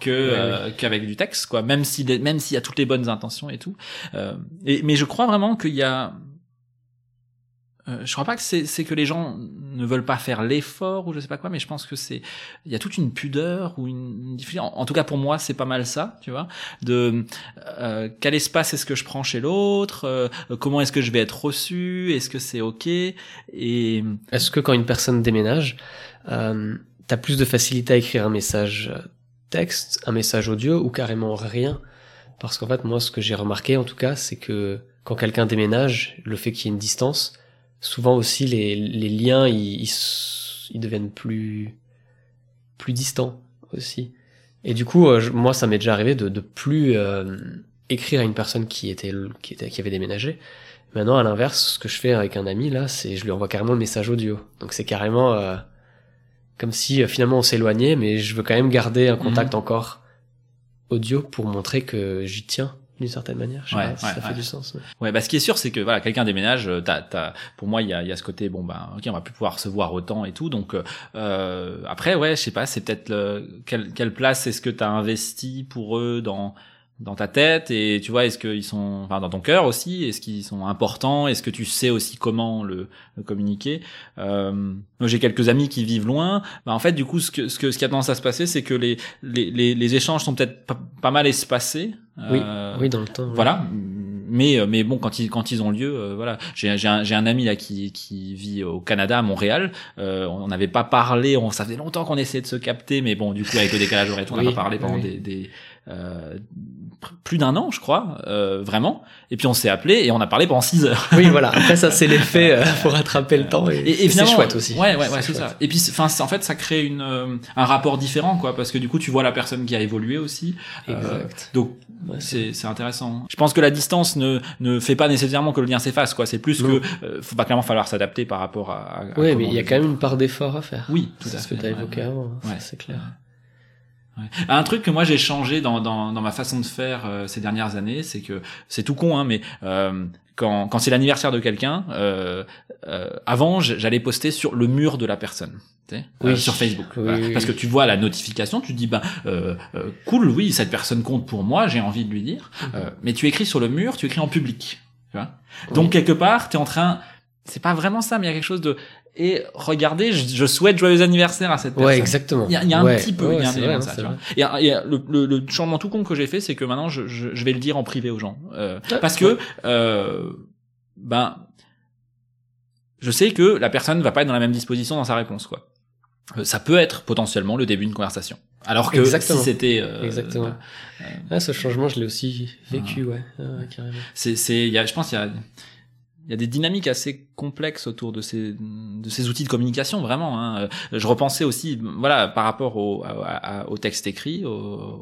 que Ouais, euh, qu'avec du texte quoi. Même si même s'il y a toutes les bonnes intentions et tout. Euh, et mais je crois vraiment qu'il y a euh, je crois pas que c'est que les gens ne veulent pas faire l'effort ou je sais pas quoi mais je pense que c'est il y a toute une pudeur ou une, en, en tout cas pour moi c'est pas mal ça tu vois de euh, quel espace est-ce que je prends chez l'autre euh, comment est-ce que je vais être reçu est-ce que c'est ok et Est-ce que quand une personne déménage, euh, t'as plus de facilité à écrire un message euh, texte, un message audio ou carrément rien? Parce qu'en fait, moi, ce que j'ai remarqué, en tout cas, c'est que quand quelqu'un déménage, le fait qu'il y ait une distance, souvent aussi les, les liens, ils, ils, ils deviennent plus plus distants aussi. Et du coup, euh, je- moi, ça m'est déjà arrivé de, de plus euh, écrire à une personne qui était qui était qui avait déménagé. Maintenant, à l'inverse, ce que je fais avec un ami là, c'est je lui envoie carrément le message audio. Donc c'est carrément euh, comme si euh, finalement on s'éloignait, mais je veux quand même garder un contact encore audio pour montrer que j'y tiens d'une certaine manière. Je sais Ouais, pas si ouais, ça ouais. fait du sens. mais- Ouais, bah ce qui est sûr, c'est que voilà, quelqu'un déménage. euh, T'as, t'as, pour moi, il y a, y a ce côté, bon bah, ok, on va plus pouvoir se voir autant et tout. Donc euh, euh, après, ouais, je sais pas, c'est peut-être le, quelle, quelle place est-ce que t'as investi pour eux dans dans ta tête et tu vois est-ce qu'ils sont enfin dans ton cœur aussi est-ce qu'ils sont importants est-ce que tu sais aussi comment le, le communiquer euh, j'ai quelques amis qui vivent loin. Bah en fait du coup ce que ce que ce qui a tendance à se passer c'est que les, les les, les échanges sont peut-être pas, pas, mal espacés oui. euh, oui dans le temps voilà. Mais euh, mais bon quand ils quand ils ont lieu euh, voilà. J'ai j'ai un, j'ai un ami là qui qui vit au Canada à Montréal. Euh, on n'avait pas parlé on ça faisait longtemps qu'on essayait de se capter mais bon du coup avec le décalage horaire on n'a pas parlé pendant des, des euh, plus d'un an, je crois, euh, vraiment. Et puis on s'est appelé et on a parlé pendant six heures. Oui, voilà. Après ça, c'est l'effet euh, pour rattraper le temps. Et, et, c'est chouette aussi. Ouais, ouais, ouais, c'est ça. Et puis, enfin, en fait, ça crée une euh, un rapport différent, quoi, parce que du coup, tu vois la personne qui a évolué aussi. Euh, exact. donc c'est c'est intéressant. Je pense que la distance ne ne fait pas nécessairement que le lien s'efface, quoi. C'est plus que faut pas clairement falloir s'adapter par rapport à. à oui, mais il y a quand même une part d'effort à faire. Oui, tout à fait. ce que tu as évoqué avant. Ouais, c'est clair. Ouais. Un truc que moi j'ai changé dans, dans, dans, ma façon de faire euh, ces dernières années, c'est que c'est tout con, hein, mais euh, quand, quand c'est l'anniversaire de quelqu'un, euh, euh avant j'allais poster sur le mur de la personne, oui. sur Facebook, parce que tu vois la notification, tu te dis ben cool, oui cette personne compte pour moi, j'ai envie de lui dire, mhm. mais tu écris sur le mur, tu écris en public, tu vois. Donc quelque part tu es en train c'est pas vraiment ça, mais il y a quelque chose de et regardez, je, je, souhaite joyeux anniversaire à cette personne. Ouais, exactement. Il y a, y a un petit peu, il y a un élément de ça. Tu vois. Et, et le, le, le, changement tout con que j'ai fait, c'est que maintenant, je, je, je, vais le dire en privé aux gens, euh, parce que euh, ben, je sais que la personne ne va pas être dans la même disposition dans sa réponse, quoi. Euh, ça peut être potentiellement le début d'une conversation. Alors que Exactement. si c'était euh, Exactement. Euh, ce changement, je l'ai aussi vécu, ouais, carrément. C'est, c'est, il y a, je pense, il y a il y a des dynamiques assez complexes autour de ces de ces outils de communication vraiment hein. je repensais aussi voilà par rapport au, au texte écrit au,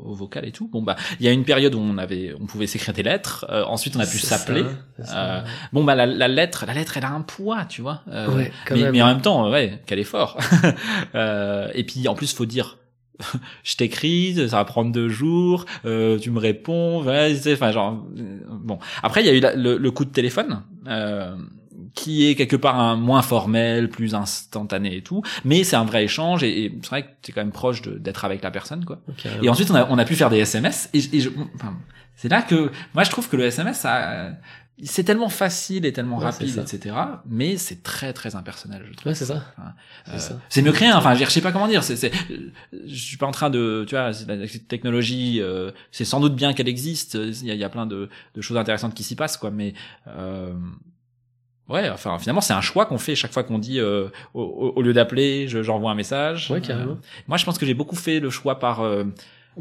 au, vocal et tout. Bon bah il y a une période où on avait on pouvait s'écrire des lettres euh, ensuite on a pu s'appeler euh, bon bah la, la, lettre la lettre elle a un poids tu vois euh, ouais, mais, mais, en même temps ouais quel effort euh, et puis en plus faut dire je t'écris, ça va prendre deux jours, euh, tu me réponds, enfin genre bon. Après il y a eu le, le, coup de téléphone. Euh, qui est quelque part un moins formel, plus instantané et tout, mais c'est un vrai échange et, et c'est vrai que c'est quand même proche d'être avec la personne quoi. et ensuite on a, on a pu faire des SMS et, et je, enfin, c'est là que moi je trouve que le SMS ça c'est tellement facile et tellement rapide, etc. Mais c'est très très impersonnel, je trouve. Ouais, c'est ça. Euh, c'est mieux que rien. Enfin, je sais pas comment dire. C'est, je suis pas en train de, tu vois, la technologie, euh, c'est sans doute bien qu'elle existe. Il y a, il y a plein de, de, choses intéressantes qui s'y passent, quoi. Mais euh, ouais, enfin, finalement, c'est un choix qu'on fait chaque fois qu'on dit, euh, au, au, lieu d'appeler, j'envoie un message. Ouais, carrément. moi, je pense que j'ai beaucoup fait le choix par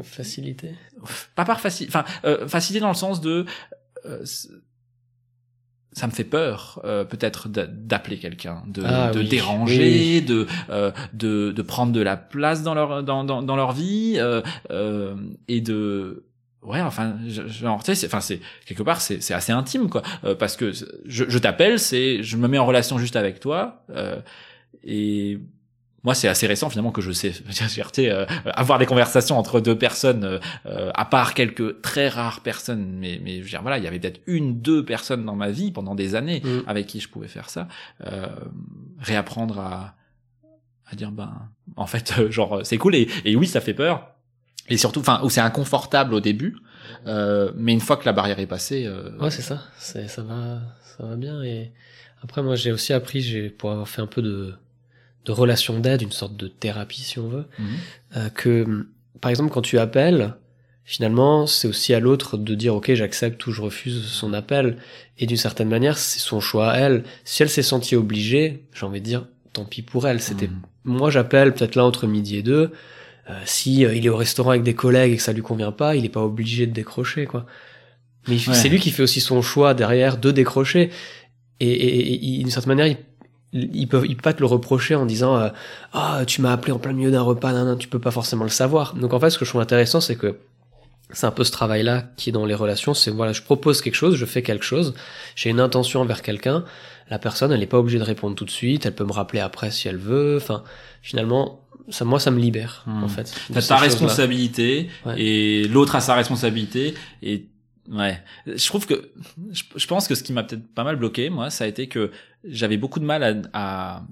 facilité. Pas par facilité. Enfin, facilité dans le sens de ça me fait peur euh, peut-être d'appeler quelqu'un, de, ah de déranger, De, euh, de de prendre de la place dans leur dans dans, dans leur vie euh, euh et de ouais enfin genre tu sais enfin c'est quelque part c'est c'est assez intime quoi. Euh, parce que je, je t'appelle c'est je me mets en relation juste avec toi et moi, c'est assez récent finalement que je sais. Euh, avoir des conversations entre deux personnes, euh, euh, à part quelques très rares personnes, mais mais je veux dire, voilà, il y avait peut-être une, deux personnes dans ma vie pendant des années mm. avec qui je pouvais faire ça. Euh, réapprendre à à dire ben en fait genre c'est cool et, et oui ça fait peur. Et surtout enfin où c'est inconfortable au début mais une fois que la barrière est passée ouais c'est ça. C'est ça va ça va bien. Et après moi j'ai aussi appris j'ai pour avoir fait un peu de de relation d'aide, une sorte de thérapie si on veut, mhm. euh, que par exemple quand tu appelles, finalement c'est aussi à l'autre de dire ok j'accepte ou je refuse son appel, et d'une certaine manière c'est son choix à elle. Si elle s'est sentie obligée, j'ai envie de dire tant pis pour elle. C'était mhm. moi j'appelle peut-être là entre midi et deux. Euh, si euh, il est au restaurant avec des collègues et que ça lui convient pas, il est pas obligé de décrocher quoi. Mais c'est lui qui fait aussi son choix derrière de décrocher. Et, et, et d'une certaine manière, il ils peuvent ils peuvent pas te le reprocher en disant euh, ah tu m'as appelé en plein milieu d'un repas non, non, tu peux pas forcément le savoir. Donc en fait ce que je trouve intéressant c'est que c'est un peu ce travail là qui est dans les relations. C'est voilà je propose quelque chose je fais quelque chose j'ai une intention envers quelqu'un la personne elle n'est pas obligée de répondre tout de suite elle peut me rappeler après si elle veut. Enfin finalement ça moi ça me libère en hmm. fait t'as ta responsabilité et l'autre a sa responsabilité et Ouais, je trouve que je, pense que ce qui m'a peut-être pas mal bloqué, moi, ça a été que j'avais beaucoup de mal à, à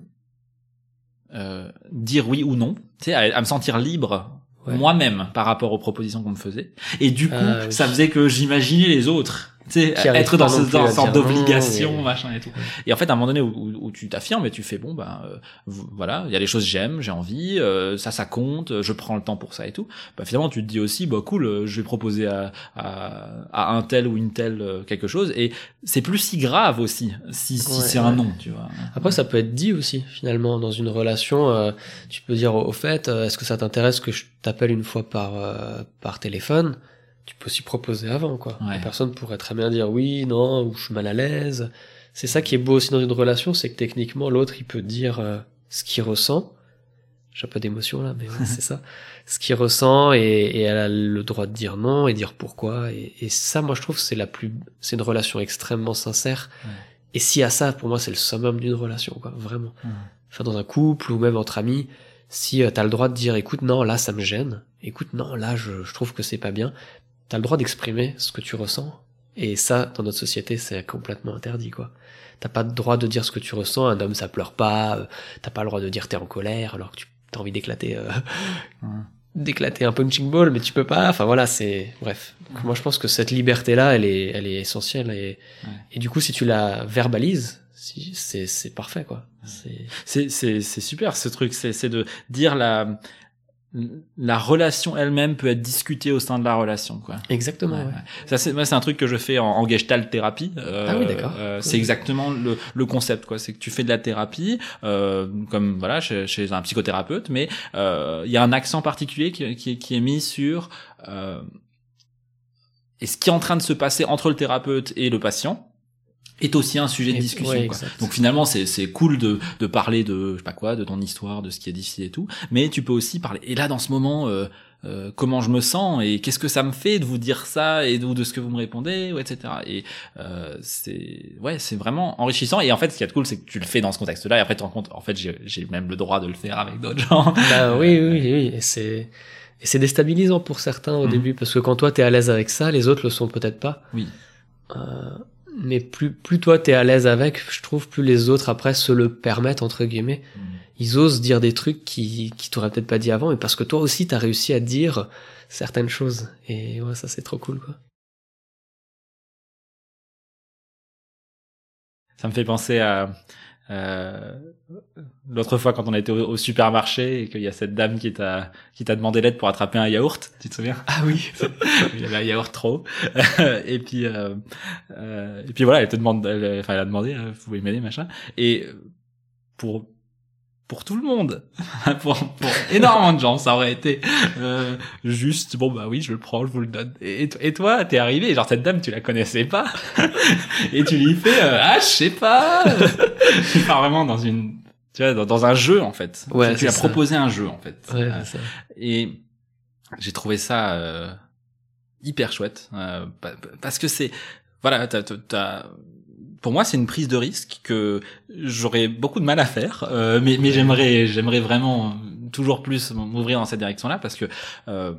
euh, dire oui ou non, tu sais, à, me sentir libre Ouais. moi-même par rapport aux propositions qu'on me faisait. Et du coup, Ah, ça faisait que j'imaginais les autres. Tu sais, être dans ce dans sorte d'obligation, machin et tout. Et en fait, à un moment donné où, où- où tu t'affirmes et tu fais bon, ben euh, voilà, il y a des choses j'aime, j'ai envie, euh, ça, ça compte, je prends le temps pour ça et tout. Bah finalement, tu te dis aussi, bah cool, euh, je vais proposer à, à, à un tel ou une telle quelque chose. Et c'est plus si grave aussi si, si Ouais, c'est un non, tu vois. Après, ça peut être dit aussi, finalement, dans une relation. euh, tu peux dire, au fait, est-ce que ça t'intéresse que je t'appelle une fois par, par téléphone? Tu peux aussi proposer avant, quoi. Ouais. La personne pourrait très bien dire oui, non, ou je suis mal à l'aise. C'est ça qui est beau aussi dans une relation, c'est que techniquement, l'autre, il peut dire euh, ce qu'il ressent. J'ai un peu d'émotion là, mais ouais, c'est ça. Ce qu'il ressent et, et elle a le droit de dire non et dire pourquoi. Et, et ça, moi, je trouve, c'est la plus, c'est une relation extrêmement sincère. Ouais. Et si à ça, pour moi, c'est le summum d'une relation, quoi, vraiment. Enfin, dans un couple ou même entre amis, si tu t'as le droit de dire, écoute, non, là, ça me gêne. Écoute, non, là, je, je trouve que c'est pas bien. T'as le droit d'exprimer ce que tu ressens. Et ça, dans notre société, c'est complètement interdit, quoi. T'as pas le droit de dire ce que tu ressens. Un homme, ça pleure pas. euh, T'as pas le droit de dire t'es en colère alors que tu as envie d'éclater, euh, Mhm. d'éclater un punching ball, mais tu peux pas. Enfin voilà, c'est bref. Donc, moi, je pense que cette liberté-là, elle est, elle est essentielle. Et, Ouais. et du coup, si tu la verbalises, si, c'est, c'est parfait, quoi. C'est C'est c'est c'est super ce truc, c'est c'est de dire la la relation elle-même peut être discutée au sein de la relation quoi. exactement. Ouais, ouais. ouais. Ça c'est moi c'est un truc que je fais en, en gestalt thérapie. Euh, Ah oui, d'accord. euh, c'est exactement le, le concept quoi. C'est que tu fais de la thérapie euh, comme voilà chez, chez un psychothérapeute, mais euh, il y a un accent particulier qui, qui, est- qui est mis sur euh, et ce qui est en train de se passer entre le thérapeute et le patient est aussi un sujet de discussion. ouais, quoi. Donc finalement, c'est c'est cool de de parler de je sais pas quoi, de ton histoire, de ce qui est difficile et tout, mais tu peux aussi parler. Et là, dans ce moment, euh, euh, comment je me sens et qu'est-ce que ça me fait de vous dire ça et de, ou de ce que vous me répondez, ou etc. Et euh, c'est ouais, c'est vraiment enrichissant. Et en fait, ce qui est cool, c'est que tu le fais dans ce contexte-là. Et après, tu te rends compte, en fait, j'ai j'ai même le droit de le faire avec d'autres gens. Bah oui, oui, oui. Et c'est, et c'est déstabilisant pour certains au Mhm. début, parce que quand toi t'es à l'aise avec ça, les autres le sont peut-être pas. Oui. Euh, mais plus, plus toi t'es à l'aise avec, je trouve, plus les autres après se le permettent, entre guillemets. Ils osent dire des trucs qui, qui t'auraient peut-être pas dit avant, mais parce que toi aussi t'as réussi à dire certaines choses. Et ouais, ça c'est trop cool, quoi. Ça me fait penser à euh, l'autre fois quand on été au, au supermarché et qu'il y a cette dame qui t'a qui t'a demandé l'aide pour attraper un yaourt, tu te souviens? Ah oui. Il y avait un yaourt trop. et puis euh, euh, et puis voilà, elle te demande, elle, enfin elle a demandé, euh, vous pouvez m'aider machin. Et pour pour tout le monde, pour, pour énormément de gens, ça aurait été euh, juste bon bah oui, je le prends, je vous le donne. Et, et toi, t'es arrivé, genre cette dame, tu la connaissais pas, et tu lui fais euh, ah je sais pas. tu pars vraiment dans une, tu vois, dans, dans un jeu en fait. Ouais, tu, tu c'est as ça. proposé un jeu en fait. Ouais, Euh, c'est ça. et j'ai trouvé ça euh, hyper chouette euh, pa- pa- parce que c'est voilà, t'as- pour moi c'est une prise de risque que j'aurais beaucoup de mal à faire, euh, mais, mais j'aimerais j'aimerais vraiment toujours plus m'ouvrir dans cette direction-là parce que euh,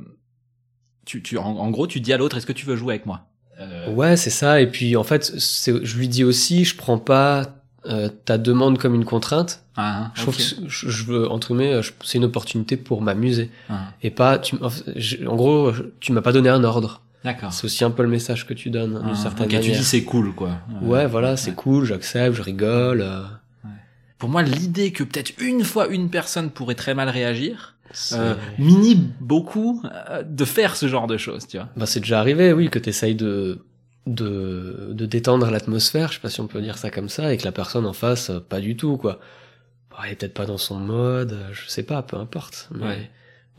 tu, tu en, en gros tu dis à l'autre est-ce que tu veux jouer avec moi? Euh, Ouais, c'est ça. Et puis en fait, c'est, je lui dis aussi, je prends pas euh, ta demande comme une contrainte. ah, Je trouve que je, je veux entre guillemets, c'est une opportunité pour m'amuser Ah, et pas. Tu, en, gros, tu m'as pas donné un ordre. D'accord. C'est aussi un peu le message que tu donnes d'une Ah, certaine ok, manière. tu dis c'est cool quoi. ouais, voilà, c'est cool, j'accepte, je rigole. euh, Pour moi l'idée que peut-être une fois une personne pourrait très mal réagir. euh, mini beaucoup euh, de faire ce genre de choses, tu vois. Bah, c'est déjà arrivé, oui, que tu essayes de, de, de détendre l'atmosphère, je sais pas si on peut dire ça comme ça, et que la personne en face, euh, pas du tout, quoi. Bah, elle est peut-être pas dans son mode, je sais pas, peu importe. Mais... Ouais.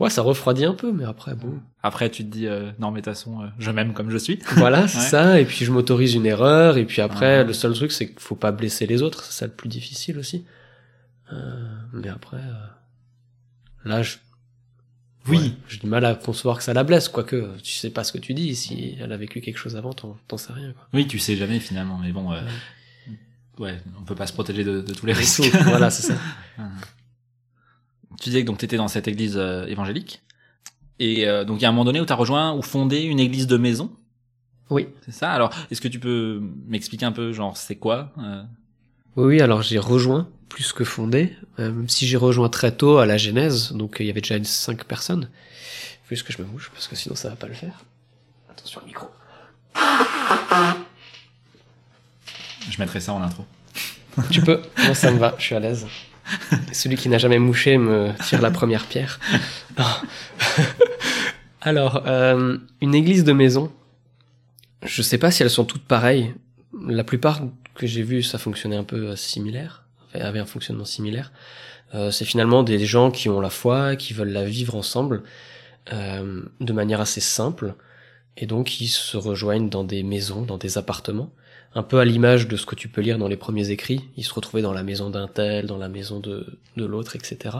Ouais. ça refroidit un peu, mais après, bon. Après, tu te dis, euh, non, mais de toute façon, euh, je m'aime comme je suis. voilà, c'est Ouais. ça, et puis je m'autorise une erreur, et puis après, Ouais. le seul truc, c'est qu'il faut pas blesser les autres, c'est ça le plus difficile aussi. Euh, mais après, euh, là, je, Oui. ouais, j'ai du mal à concevoir que ça la blesse, quoique tu sais pas ce que tu dis, si elle a vécu quelque chose avant, t'en sais rien, quoi. Oui, tu sais jamais finalement, mais bon, euh, ouais, on peut pas se protéger de, de tous les risques. voilà, c'est ça. tu disais que donc t'étais dans cette église euh, évangélique, et euh, donc il y a un moment donné où t'as rejoint ou fondé une église de maison, Oui. c'est ça? Alors, est-ce que tu peux m'expliquer un peu, genre, c'est quoi euh, Oui, oui, alors j'ai rejoint plus que fondé. Même si j'ai rejoint très tôt à la genèse, donc il y avait déjà une cinq personnes. Faut juste que je me bouge parce que sinon ça va pas le faire. Attention au micro. Je mettrai ça en intro. Tu peux? Moi ça me va. Je suis à l'aise. Celui qui n'a jamais mouché me tire la première pierre. Alors, euh, une église de maison. Je sais pas si elles sont toutes pareilles. La plupart que j'ai vues, ça fonctionnait un peu euh, similaire, avait un fonctionnement similaire. Euh, c'est finalement des gens qui ont la foi, qui veulent la vivre ensemble, de manière assez simple, et donc ils se rejoignent dans des maisons, dans des appartements, un peu à l'image de ce que tu peux lire dans les premiers écrits. Ils se retrouvaient dans la maison d'un tel, dans la maison de, de l'autre, etc.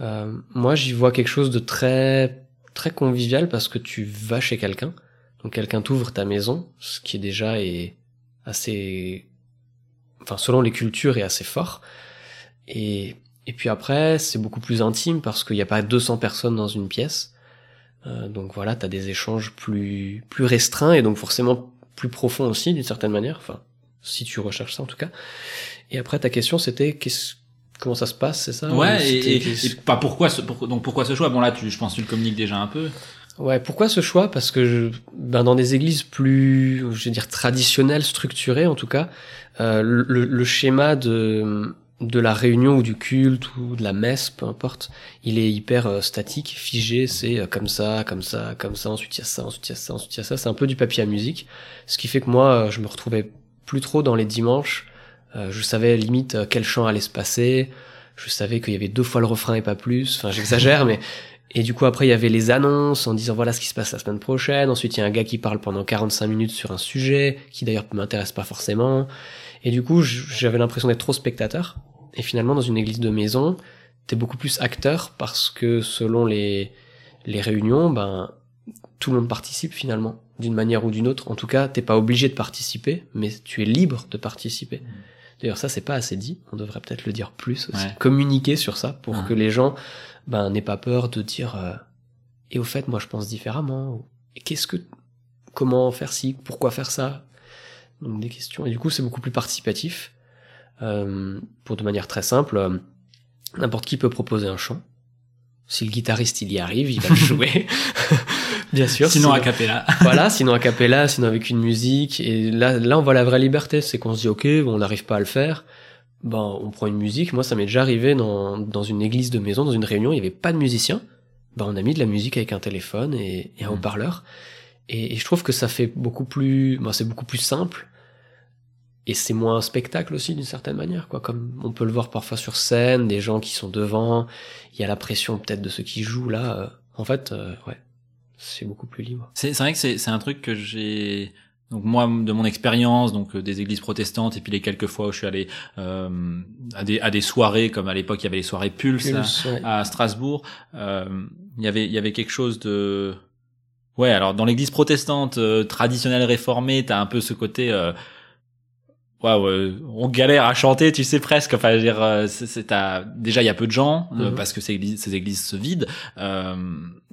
Euh, moi, j'y vois quelque chose de très très convivial parce que tu vas chez quelqu'un, donc quelqu'un t'ouvre ta maison, ce qui est déjà est assez, enfin selon les cultures est assez fort. Et et puis après, c'est beaucoup plus intime parce qu'il n'y a pas 200 personnes dans une pièce. Euh, donc voilà, t'as des échanges plus plus restreints et donc forcément plus profonds aussi d'une certaine manière. Enfin, si tu recherches ça en tout cas. Et après, ta question c'était qu'est-ce comment ça se passe, c'est ça? Ouais, Ou et, et, et pas pourquoi ce, pour- donc pourquoi ce choix? Bon là, tu, je pense que tu le communiques déjà un peu. Ouais, pourquoi ce choix? Parce que je, ben dans des églises plus, je veux dire traditionnelles, structurées en tout cas, euh, le, le schéma de de la réunion ou du culte ou de la messe, peu importe, il est hyper euh, statique, figé. C'est euh, comme ça, comme ça, comme ça. Ensuite il y a ça, ensuite il y a ça, ensuite il y a ça. C'est un peu du papier à musique, ce qui fait que moi, euh, je me retrouvais plus trop dans les dimanches. Je savais limite quel chant allait se passer. Je savais qu'il y avait deux fois le refrain et pas plus. Enfin, j'exagère, mais et du coup, après, il y avait les annonces en disant voilà ce qui se passe la semaine prochaine. Ensuite, il y a un gars qui parle pendant 45 minutes sur un sujet qui d'ailleurs m'intéresse pas forcément. Et du coup, j'avais l'impression d'être trop spectateur. Et finalement, dans une église de maison, t'es beaucoup plus acteur parce que selon les, les réunions, ben, tout le monde participe finalement, d'une manière ou d'une autre. En tout cas, t'es pas obligé de participer, mais tu es libre de participer. D'ailleurs, ça, c'est pas assez dit. On devrait peut-être le dire plus aussi. Ouais. Communiquer sur ça pour Ouais. que les gens, ben, n'aient pas peur de dire, euh, et au fait, moi, je pense différemment. Ou, Et qu'est-ce que, comment faire ci, pourquoi faire ça? Donc, des questions. Et du coup, c'est beaucoup plus participatif. Euh, pour de manière très simple, euh, n'importe qui peut proposer un chant. Si le guitariste il y arrive, il va le jouer. Bien sûr. Sinon a cappella. voilà, sinon a cappella, sinon avec une musique. Et là, là, on voit la vraie liberté, c'est qu'on se dit, ok, on n'arrive pas à le faire. Ben, on prend une musique. Moi, ça m'est déjà arrivé dans, dans une église de maison, dans une réunion, il n'y avait pas de musicien. Ben, on a mis de la musique avec un téléphone et, et un Mhm. haut-parleur. Et, et je trouve que ça fait beaucoup plus, ben, c'est beaucoup plus simple. Et c'est moins un spectacle aussi d'une certaine manière, quoi. Comme on peut le voir parfois sur scène, des gens qui sont devant, il y a la pression peut-être de ceux qui jouent là. euh, en fait, euh, ouais, c'est beaucoup plus libre. C'est vrai que c'est c'est un truc que j'ai donc moi de mon expérience donc euh, des églises protestantes et puis les quelques fois où je suis allé euh, à des à des soirées comme à l'époque il y avait les soirées Pulse, à- Pulse, ouais. à, Strasbourg euh, il y avait il y avait quelque chose de ouais alors dans l'église protestante euh, traditionnelle réformée t'as un peu ce côté euh, Waouh, euh, on galère à chanter, tu sais presque. Enfin, je veux dire, euh, c'est, déjà il y a peu de gens euh, Mhm. parce que ces églises, ces églises se vident euh,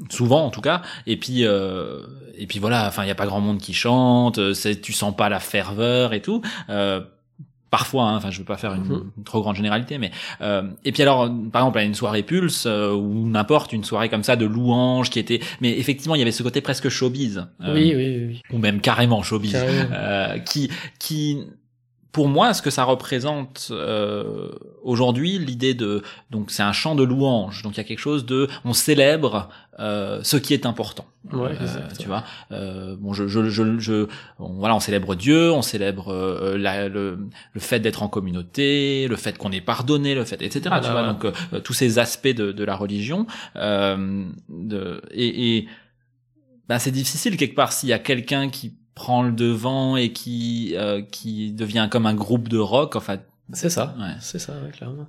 souvent en tout cas. Et puis euh, et puis voilà, enfin il y a pas grand monde qui chante. euh, C'est, tu sens pas la ferveur et tout. Parfois, hein, enfin je veux pas faire une, Mhm. une trop grande généralité, mais euh, et puis alors par exemple à une soirée Pulse euh, ou n'importe une soirée comme ça de louanges qui était, mais effectivement il y avait ce côté presque showbiz. euh, Oui, oui, oui, ou même carrément showbiz, Carrément. euh, qui, qui, pour moi, ce que ça représente euh, aujourd'hui, l'idée de, donc c'est un chant de louange, donc il y a quelque chose de, on célèbre euh, ce qui est important. Ouais, Euh, tu vois, euh, bon, je, je, je, je- voilà, on célèbre Dieu, on célèbre euh, la- le, le fait d'être en communauté, le fait qu'on est pardonné, le fait, etc. tu Voilà, vois, voilà. donc euh, tous ces aspects de, de la religion, euh, de, et, et ben, c'est difficile quelque part s'il y a quelqu'un qui prend le devant et qui euh, qui devient comme un groupe de rock. Enfin, C'est ça. ouais. C'est ça, ouais, clairement.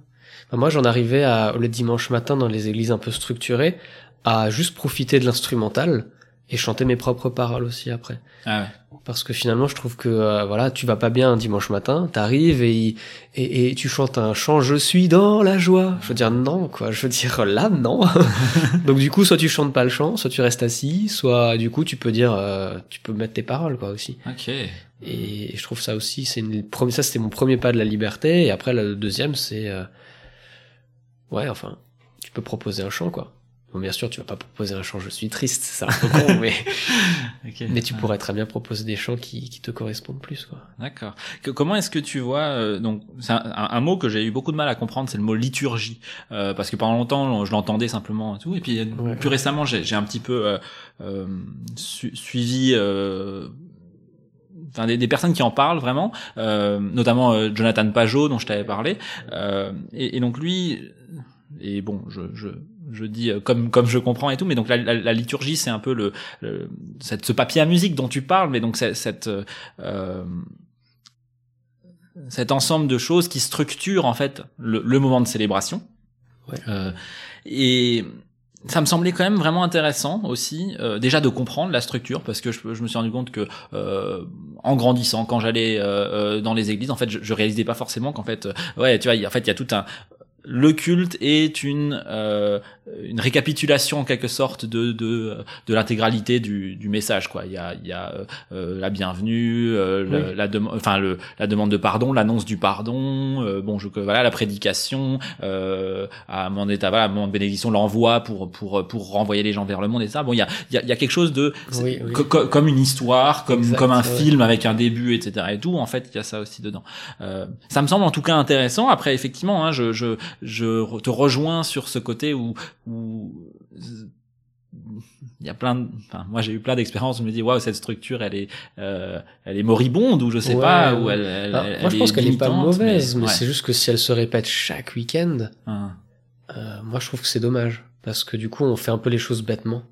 Bah, moi, j'en arrivais à, le dimanche matin dans les églises un peu structurées à juste profiter de l'instrumental et chanter mes propres paroles aussi après. Ah ouais. Parce que finalement, je trouve que euh, voilà, tu vas pas bien un dimanche matin, t'arrives et, et et tu chantes un chant "Je suis dans la joie". Je veux dire non quoi, je veux dire là non. Donc du coup, soit tu chantes pas le chant, soit tu restes assis, soit du coup tu peux dire, euh, tu peux mettre tes paroles quoi aussi. Ok. Et je trouve ça aussi, c'est une ça c'était mon premier pas de la liberté. Et après le deuxième, c'est euh, ouais, enfin, tu peux proposer un chant quoi. Bon, bien sûr, tu vas pas proposer un chant, je suis triste, c'est un peu con, mais, mais tu pourrais très bien proposer des chants qui, qui te correspondent plus, quoi. D'accord. Comment est-ce que tu vois euh, donc c'est un, un- un mot que j'ai eu beaucoup de mal à comprendre, c'est le mot liturgie, Euh, parce que pendant longtemps je l'entendais simplement et tout, et puis euh, Ouais. plus récemment j'ai j'ai un petit peu euh, euh, su- suivi. Euh, Enfin, des, des personnes qui en parlent vraiment, euh, notamment euh, Jonathan Pajot dont je t'avais parlé, euh, et, et donc lui, et bon, je, je, je dis euh, comme comme je comprends et tout, mais donc la, la, la liturgie c'est un peu le, le cette, ce papier à musique dont tu parles, mais donc c'est- cette euh, euh, cet ensemble de choses qui structurent en fait le, le moment de célébration. Ouais. Euh, et ça me semblait quand même vraiment intéressant aussi, euh, déjà de comprendre la structure, parce que je, je me suis rendu compte que euh, en grandissant, quand j'allais euh, euh, dans les églises, en fait, je, je réalisais pas forcément qu'en fait, ouais, tu vois, en fait, il y a tout un le culte est une euh, une récapitulation en quelque sorte de de de l'intégralité du du message quoi. Il y a il y a euh, euh, la bienvenue euh, le- la demande enfin le la demande de pardon l'annonce du pardon euh, bon je voilà la prédication euh, à un moment d'état voilà à un moment de bénédiction l'envoi pour pour pour renvoyer les gens vers le monde et ça bon il y a il y a, il y a quelque chose de Oui, oui. co- co- comme une histoire comme Exact, comme un ouais. film avec un début etc et tout en fait il y a ça aussi dedans. Euh, ça me semble en tout cas intéressant. Après effectivement hein, je je je te rejoins sur ce côté où où il y a plein de, enfin moi j'ai eu plein d'expériences où je me dis waouh cette structure elle est euh, elle est moribonde ou je sais Ouais, pas ou elle, elle- elle moi, je pense qu'elle est pas mauvaise, mais, ouais. c'est juste que si elle se répète chaque week-end, Hein. euh, moi, je trouve que c'est dommage. Parce que du coup, on fait un peu les choses bêtement.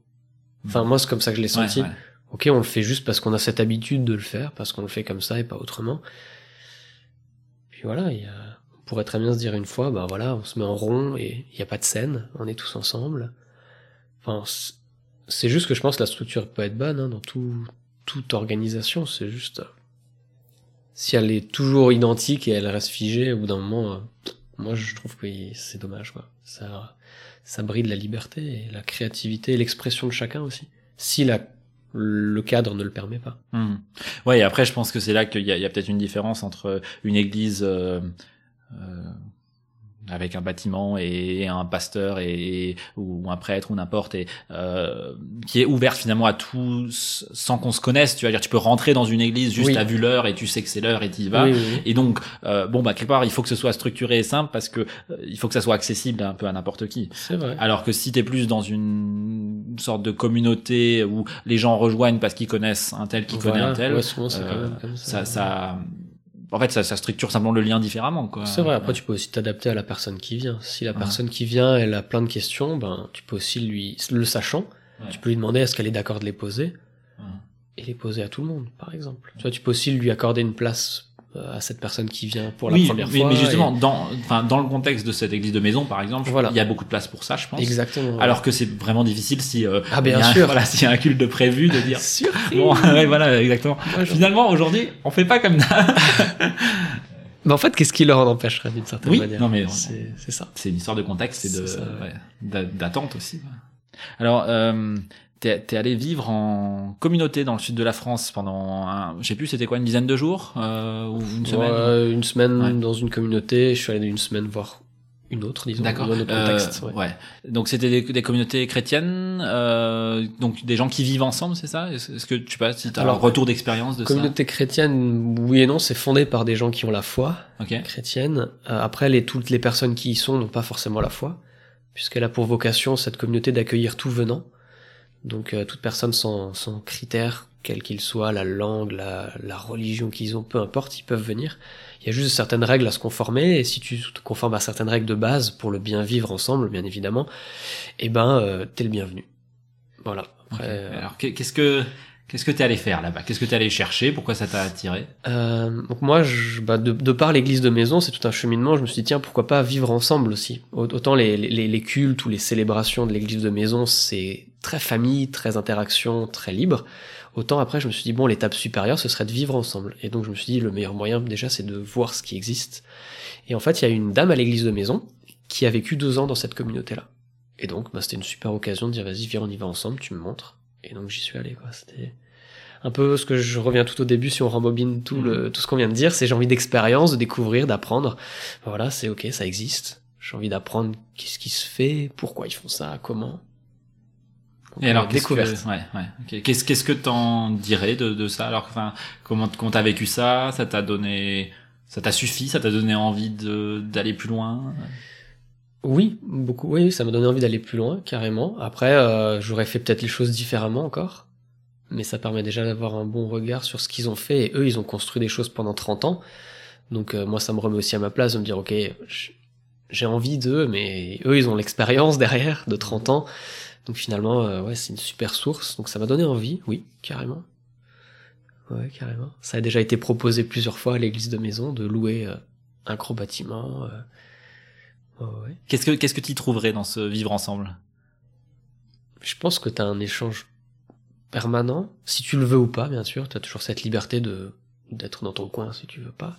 Enfin, moi, c'est comme ça que je l'ai senti. ouais. Ok, on le fait juste parce qu'on a cette habitude de le faire, parce qu'on le fait comme ça et pas autrement. Puis voilà, il y a... pourrait très bien se dire une fois, bah voilà, on se met en rond et il n'y a pas de scène, on est tous ensemble. Enfin, c'est- juste que je pense que la structure peut être bonne hein, dans tout, toute organisation, c'est juste... euh, Si elle est toujours identique et elle reste figée, au bout d'un moment, euh, moi je trouve que c'est dommage, quoi. Ça, ça bride la liberté et la créativité et l'expression de chacun aussi. Si la, le cadre ne le permet pas. Hmm. Ouais, et après, je pense que c'est là qu'il y a, peut-être une différence entre une église euh, avec un bâtiment et un pasteur et ou un prêtre ou n'importe et euh, qui est ouverte finalement à tous sans qu'on se connaisse. Tu vas dire, tu peux rentrer dans une église juste Oui. à vu l'heure et tu sais que c'est l'heure et tu y vas. Oui, oui, oui. Et donc, euh, bon, bah quelque part, il faut que ce soit structuré et simple parce que euh, il faut que ça soit accessible un peu à n'importe qui. Vrai. Alors que si t'es plus dans une sorte de communauté où les gens rejoignent parce qu'ils connaissent un tel qui connaît un tel, Ouais, souvent, euh, quand même comme ça, ça. ça, en fait, ça, ça structure simplement le lien différemment, quoi. C'est vrai, après tu peux aussi t'adapter à la personne qui vient. Si la personne qui vient, elle a plein de questions, ben tu peux aussi lui, le sachant, tu peux lui demander est-ce qu'elle est d'accord de les poser et les poser à tout le monde, par exemple. Tu vois, tu peux aussi lui accorder une place à cette personne qui vient pour la oui, première mais, fois. mais justement, et- dans, enfin, dans le contexte de cette église de maison, par exemple, Voilà. il y a beaucoup de place pour ça, je pense. Exactement. ouais. Alors que c'est vraiment difficile si, euh, Ah, bien il y a un- sûr. voilà, s'il y a un culte de prévu de dire, Surprise bon, ouais, voilà, exactement. Finalement, aujourd'hui, on fait pas comme ça. Mais en fait, qu'est-ce qui leur en empêcherait d'une certaine Oui, manière non, mais- c'est c'est ça. c'est une histoire de contexte et de d'attente aussi. Alors, euh, t'es t'es allé vivre en communauté dans le sud de la France pendant, un, je sais plus, c'était quoi, une dizaine de jours euh, ou une semaine Ouais, une semaine Ouais. dans une communauté, je suis allé une semaine voir une autre, disons, D'accord. dans un autre Euh, contexte. ouais. ouais. Donc c'était des, des communautés chrétiennes, euh, donc des gens qui vivent ensemble, c'est ça? Est-ce que tu sais un Alors, retour d'expérience de Communauté chrétienne, oui et non, c'est fondé par des gens qui ont la foi ça Ok. chrétienne. Euh, après, les, toutes les personnes qui y sont n'ont pas forcément la foi, puisqu'elle a pour vocation, cette communauté, d'accueillir tout venant. Donc, euh, toute personne sans, sans critères, quel qu'il soit, la langue, la, la religion qu'ils ont, peu importe, ils peuvent venir. Il y a juste certaines règles à se conformer, et si tu te conformes à certaines règles de base pour le bien vivre ensemble, bien évidemment, eh ben, euh, t'es le bienvenu. Voilà. Après, euh, Alors qu'est- qu'est-ce que qu'est-ce que t'es allé faire là-bas? Qu'est-ce que t'es allé chercher? Pourquoi ça t'a attiré? Euh, donc moi, je, bah, de, de par l'église de maison, c'est tout un cheminement. Je me suis dit tiens, pourquoi pas vivre ensemble aussi? Au- Autant les, les, les cultes ou les célébrations de l'église de maison, c'est très famille, très interaction, très libre. Autant après, je me suis dit, bon, l'étape supérieure, ce serait de vivre ensemble. Et donc, je me suis dit, le meilleur moyen, déjà, c'est de voir ce qui existe. Et en fait, il y a une dame à l'église de maison qui a vécu deux ans dans cette communauté-là. Et donc, bah, c'était une super occasion de dire, vas-y, viens, on y va ensemble, tu me montres. Et donc, j'y suis allé. C'était un peu ce que je reviens tout au début, si on rembobine tout, le, tout ce qu'on vient de dire, c'est j'ai envie d'expérience, de découvrir, d'apprendre. Voilà, c'est ok, ça existe. J'ai envie d'apprendre qu'est-ce qui se fait, pourquoi ils font ça, comment. Et alors, découverte. ouais, ouais. Qu'est-ce qu'est-ce que t'en dirais de, de ça? Alors, enfin, comment comment t'as vécu ça? Ça t'a donné, ça t'a suffi? Ça t'a donné envie de d'aller plus loin? Oui, beaucoup. Oui, ça m'a donné envie d'aller plus loin, carrément. Après, euh, j'aurais fait peut-être les choses différemment encore, mais ça permet déjà d'avoir un bon regard sur ce qu'ils ont fait. Et eux, ils ont construit des choses pendant 30 ans. Donc euh, moi, ça me remet aussi à ma place de me dire, ok, j'ai envie d'eux, mais eux, ils ont l'expérience derrière de 30 ans. Donc finalement, euh, ouais, c'est une super source. Donc ça m'a donné envie, oui, carrément. Ouais, carrément. Ça a déjà été proposé plusieurs fois à l'église de maison de louer euh, un gros bâtiment. Euh... ouais. Qu'est-ce que qu'est-ce que tu trouverais dans ce vivre ensemble? Je pense que tu as un échange permanent, si tu le veux ou pas, bien sûr. Tu as toujours cette liberté de d'être dans ton coin si tu veux pas.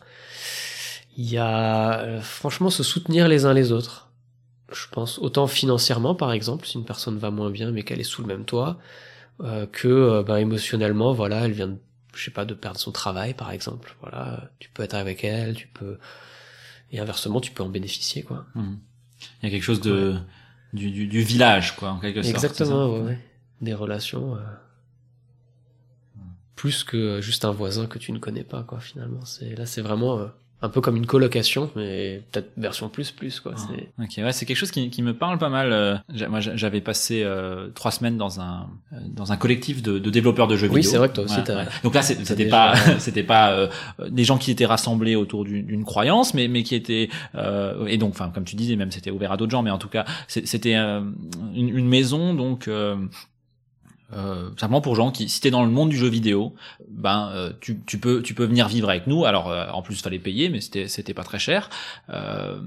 Il y a euh, franchement se soutenir les uns les autres je pense, autant financièrement par exemple, si une personne va moins bien mais qu'elle est sous le même toit, euh, que euh, ben, émotionnellement, voilà, elle vient, de, je sais pas, de perdre son travail par exemple. Voilà, tu peux être avec elle, tu peux, et inversement, tu peux en bénéficier quoi. Mmh. Il y a quelque chose de du, du, du, village quoi, en quelque sorte. Exactement, ouais, ouais, Des relations. Euh, plus que juste un voisin que tu ne connais pas quoi finalement c'est là c'est vraiment euh, un peu comme une colocation, mais peut-être version plus plus quoi. Ah, ok, ouais, c'est quelque chose qui, qui, me parle pas mal. Euh, moi, j'avais passé euh, trois semaines dans un euh, dans un collectif de, de développeurs de jeux oui, vidéo. Oui, c'est vrai que toi aussi. Ouais, Donc là, c'était pas c'était pas des gens qui étaient rassemblés autour d'une croyance, mais mais qui étaient et donc, enfin, comme tu disais, même c'était ouvert à d'autres gens, mais en tout cas, c'était une, une, maison donc euh, simplement pour gens qui, si t'es dans le monde du jeu vidéo, ben euh, tu, tu, peux tu peux venir vivre avec nous. Alors euh, en plus fallait payer, mais c'était c'était pas très cher. Euh,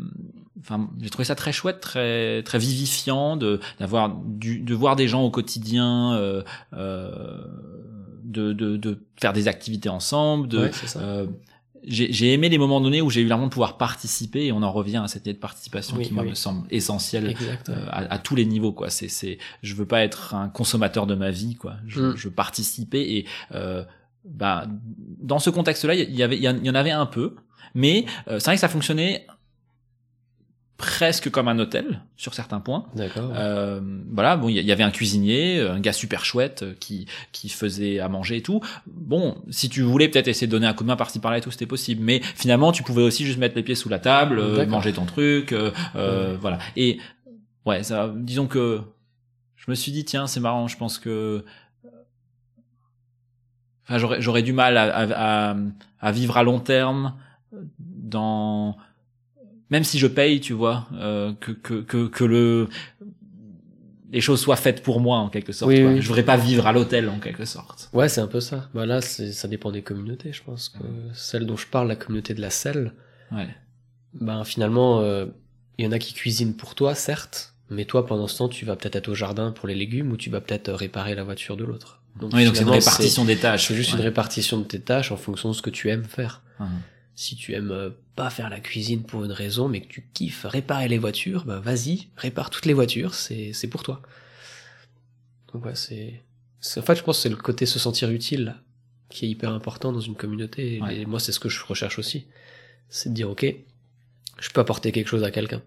enfin, j'ai trouvé ça très chouette, très très vivifiant de d'avoir du de voir des gens au quotidien. Euh, de, de, de faire des activités ensemble, de ouais, j'ai aimé les moments donnés où j'ai eu vraiment de pouvoir participer et on en revient à cette idée de participation qui moi me semble essentielle euh, à, à, tous les niveaux quoi. C'est c'est je veux pas être un consommateur de ma vie quoi. Je, mm. je veux participer et euh, bah dans ce contexte là il y avait il y en avait un peu mais euh, c'est vrai que ça fonctionnait presque comme un hôtel sur certains points. D'accord. Euh, voilà, bon, il y, avait un cuisinier, un gars super chouette euh, qui qui faisait à manger et tout. Bon, si tu voulais peut-être essayer de donner un coup de main par-ci par-là et tout, c'était possible. Mais finalement, tu pouvais aussi juste mettre les pieds sous la table, euh, manger ton truc, euh, euh, voilà. Et ouais, ça, disons que je me suis dit tiens, c'est marrant. Je pense que enfin j'aurais j'aurais du mal à, à, à vivre à long terme dans même si je paye, tu vois, euh, que, que, que, que le les choses soient faites pour moi en quelque sorte. Oui, Je voudrais pas vivre à l'hôtel en quelque sorte. Ouais, c'est un peu ça. Bah là, ça dépend des communautés, je pense. Que celle dont je parle, la communauté de la selle. Ouais. Ben finalement, il euh, y en a qui cuisinent pour toi, certes, mais toi pendant ce temps, tu vas peut-être être au jardin pour les légumes ou tu vas peut-être réparer la voiture de l'autre. Donc, oui, donc c'est une répartition des tâches. C'est juste une répartition de tes tâches en fonction de ce que tu aimes faire. Si tu aimes euh, pas faire la cuisine pour une raison, mais que tu kiffes réparer les voitures, bah vas-y, répare toutes les voitures, c'est c'est pour toi. Donc ouais, c'est en fait je pense que c'est le côté se sentir utile qui est hyper important dans une communauté. Et moi c'est ce que je recherche aussi, c'est de dire ok, je peux apporter quelque chose à quelqu'un,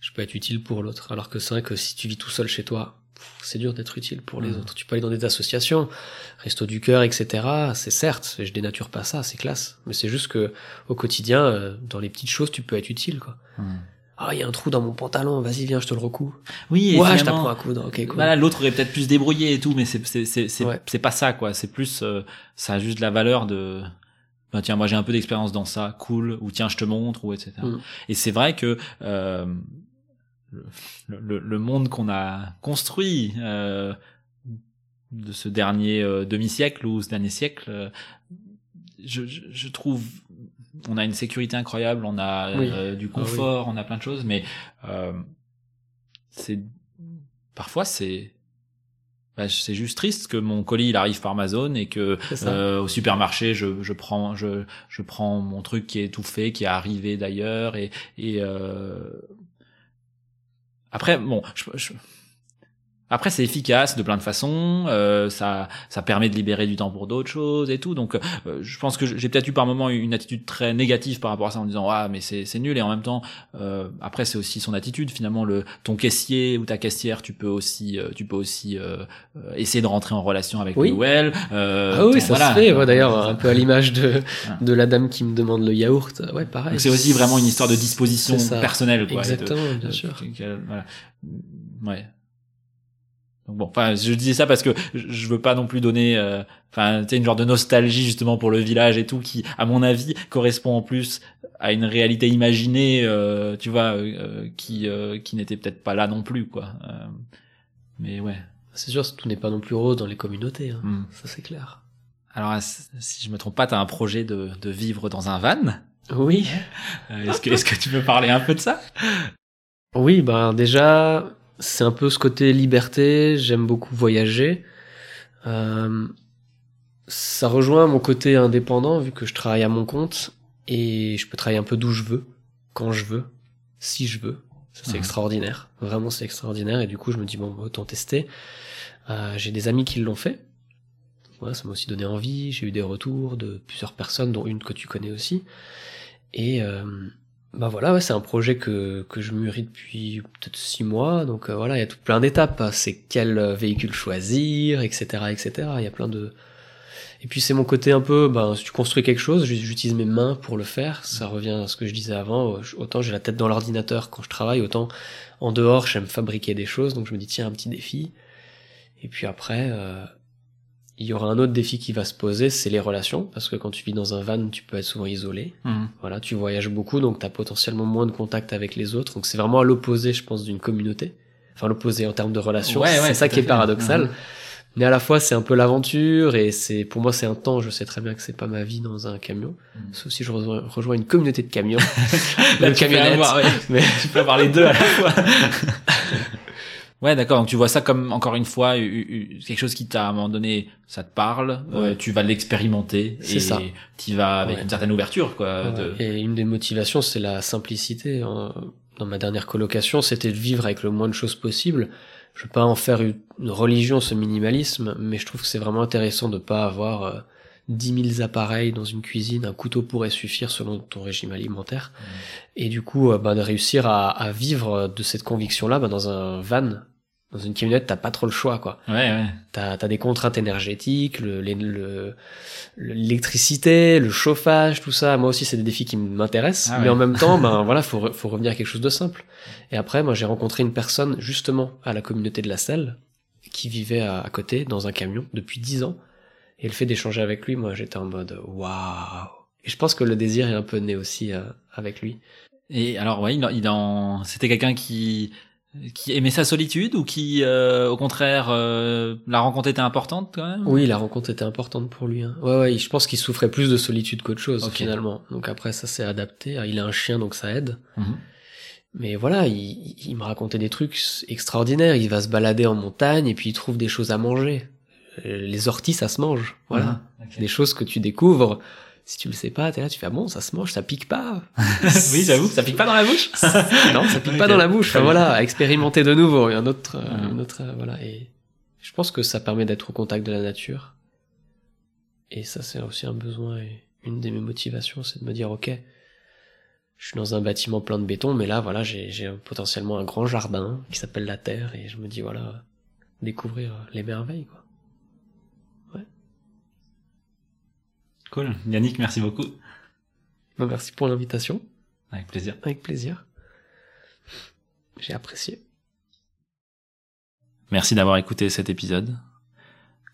je peux être utile pour l'autre. Alors que c'est vrai que si tu vis tout seul chez toi, c'est dur d'être utile pour les mmh. autres. Tu peux aller dans des associations, Resto du cœur, etc. C'est certes, je dénature pas ça, c'est classe. Mais c'est juste que au quotidien, euh, dans les petites choses, tu peux être utile, quoi. Mmh. Ah, il y a un trou dans mon pantalon, vas-y, viens, je te le recouds. Oui, et ouais, je t'apprends un coup. Ok, cool. Voilà, l'autre aurait peut-être plus débrouillé et tout, mais c'est c'est c'est c'est pas ça, quoi. C'est plus, euh, ça a juste la valeur de. Bah, tiens, moi j'ai un peu d'expérience dans ça, cool. Ou tiens, je te montre, ou etc. Mmh. Et c'est vrai que. Euh, le, le, monde qu'on a construit euh, de ce dernier euh, demi-siècle ou ce dernier siècle, euh, je, je, je, trouve on a une sécurité incroyable, on a euh, du ah confort, on a plein de choses, mais c'est parfois c'est bah, c'est juste triste que mon colis il arrive par Amazon et que euh, au supermarché je, je prends je, je prends mon truc qui est tout fait qui est arrivé d'ailleurs et et euh... après bon je, je- après c'est efficace de plein de façons euh, ça ça permet de libérer du temps pour d'autres choses et tout donc euh, je pense que j'ai peut-être eu par moment une attitude très négative par rapport à ça en disant ah mais c'est c'est nul et en même temps euh, après c'est aussi son attitude finalement le ton caissier ou ta caissière tu peux aussi euh, tu peux aussi euh, euh, essayer de rentrer en relation avec Oui. le well euh, ah oui, ça voilà. se fait. Ouais, D'ailleurs, un peu à l'image de, de la dame qui me demande le yaourt. Ouais, pareil. c'est aussi vraiment une histoire de disposition personnelle quoi, et de- Exactement, bien sûr. voilà. ouais donc bon enfin je disais ça parce que je veux pas non plus donner euh, enfin tu sais une genre de nostalgie justement pour le village et tout qui à mon avis correspond en plus à une réalité imaginée euh, tu vois euh, qui euh, qui n'était peut-être pas là non plus quoi Euh, mais ouais C'est sûr, tout n'est pas non plus rose dans les communautés. hein. Hmm. Ça, c'est clair. alors si je me trompe pas t'as un projet de de vivre dans un van? Oui. Euh, est-ce que est-ce que tu peux parler un peu de ça? Oui, ben déjà, c'est un peu ce côté liberté. J'aime beaucoup voyager. Euh, ça rejoint mon côté indépendant vu que je travaille à mon compte et je peux travailler un peu d'où je veux, quand je veux, si je veux. Ça, c'est Mhm. extraordinaire. Vraiment, c'est extraordinaire. Et du coup, je me dis, bon, autant tester. Euh, j'ai des amis qui l'ont fait. Voilà, ça m'a aussi donné envie. J'ai eu des retours de plusieurs personnes, dont une que tu connais aussi. Et euh, bah voilà, c'est un projet que, que je mûris depuis peut-être six mois. Donc euh, voilà, il y a tout plein d'étapes. C'est quel euh, véhicule choisir, etc., etc. Il y a plein de. Et puis c'est mon côté un peu, ben, si tu construis quelque chose, j'utilise mes mains pour le faire. Ça revient à ce que je disais avant. Autant j'ai la tête dans l'ordinateur quand je travaille, autant en dehors j'aime fabriquer des choses. Donc je me dis tiens un petit défi. Et puis après, euh, il y aura un autre défi qui va se poser, c'est les relations, parce que quand tu vis dans un van, tu peux être souvent isolé. Mhm. Voilà, tu voyages beaucoup, donc tu as potentiellement moins de contact avec les autres. Donc c'est vraiment à l'opposé, je pense, d'une communauté. Enfin, l'opposé en termes de relations. Ouais, ouais, c'est ça tout qui est fait. paradoxal. Mhm. Mais à la fois, c'est un peu l'aventure et c'est, pour moi, c'est un temps. Je sais très bien que c'est pas ma vie dans un camion. Mhm. Sauf si je rejoins, rejoins une communauté de camions. Là, Une tu peux camionnette. avoir, ouais. Mais tu peux avoir les deux à la fois. ouais, d'accord. Donc tu vois ça comme encore une fois quelque chose qui t'a à un moment donné, ça te parle. euh, Ouais. tu vas l'expérimenter C'est et ça. tu vas avec Ouais. une certaine ouverture, quoi. de- Et une des motivations, c'est la simplicité. hein. Dans ma dernière colocation, c'était de vivre avec le moins de choses possible. Je veux pas en faire une religion, ce minimalisme, mais je trouve que c'est vraiment intéressant de pas avoir euh, 10 000 appareils dans une cuisine. Un couteau pourrait suffire selon ton régime alimentaire. Et du coup, euh, bah, de réussir à, à vivre de cette conviction-là, bah, dans un van, dans une camionnette, t'as pas trop le choix, quoi. Ouais, ouais. T'as as des contraintes énergétiques, le- le- le- l'électricité, le, chauffage, tout ça. Moi aussi, c'est des défis qui m'intéressent. Ah mais ouais. en même temps, ben voilà, faut, re- faut revenir à quelque chose de simple. Et après, moi, j'ai rencontré une personne justement à la communauté de la selle qui vivait à, à côté dans un camion depuis dix ans. Et le fait d'échanger avec lui, moi, j'étais en mode waouh. Et je pense que le désir est un peu né aussi euh, avec lui. Et alors, ouais, il, il en, c'était quelqu'un qui qui aimait sa solitude ou qui, euh, au contraire, euh, la rencontre était importante quand même? Oui, la rencontre était importante pour lui. Hein. Ouais, ouais, je pense qu'il souffrait plus de solitude qu'autre chose finalement. Donc après, ça s'est adapté. Il a un chien, donc ça aide. Mhm. Mais voilà, il, il me racontait des trucs extraordinaires. Il va se balader en montagne et puis il trouve des choses à manger. Euh, Les orties, ça se mange. Voilà. Mhm. Des choses que tu découvres. Si tu le sais pas, t'es là, tu fais ah bon, ça se mange, ça pique pas. oui, j'avoue, ça pique pas dans la bouche. non, ça pique pas dans la bouche. Enfin, voilà, à expérimenter de nouveau. Un autre, euh, une autre, euh, voilà. Et je pense que ça permet d'être au contact de la nature. Et ça, c'est aussi un besoin et une de mes motivations, c'est de me dire, ok, je suis dans un bâtiment plein de béton, mais là, voilà, j'ai j'ai potentiellement un grand jardin qui s'appelle la terre, et je me dis, voilà, découvrir les merveilles, quoi. Cool. Yannick, merci beaucoup. Bah, merci pour l'invitation, Avec plaisir. avec plaisir. J'ai apprécié. Merci d'avoir écouté cet épisode.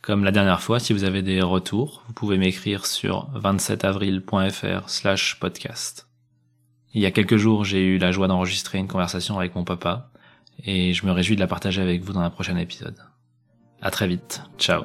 Comme la dernière fois, si vous avez des retours, vous pouvez m'écrire sur 27avril.fr slash podcast. Il y a quelques jours, j'ai eu la joie d'enregistrer une conversation avec mon papa et je me réjouis de la partager avec vous dans un prochain épisode. À très vite. Ciao.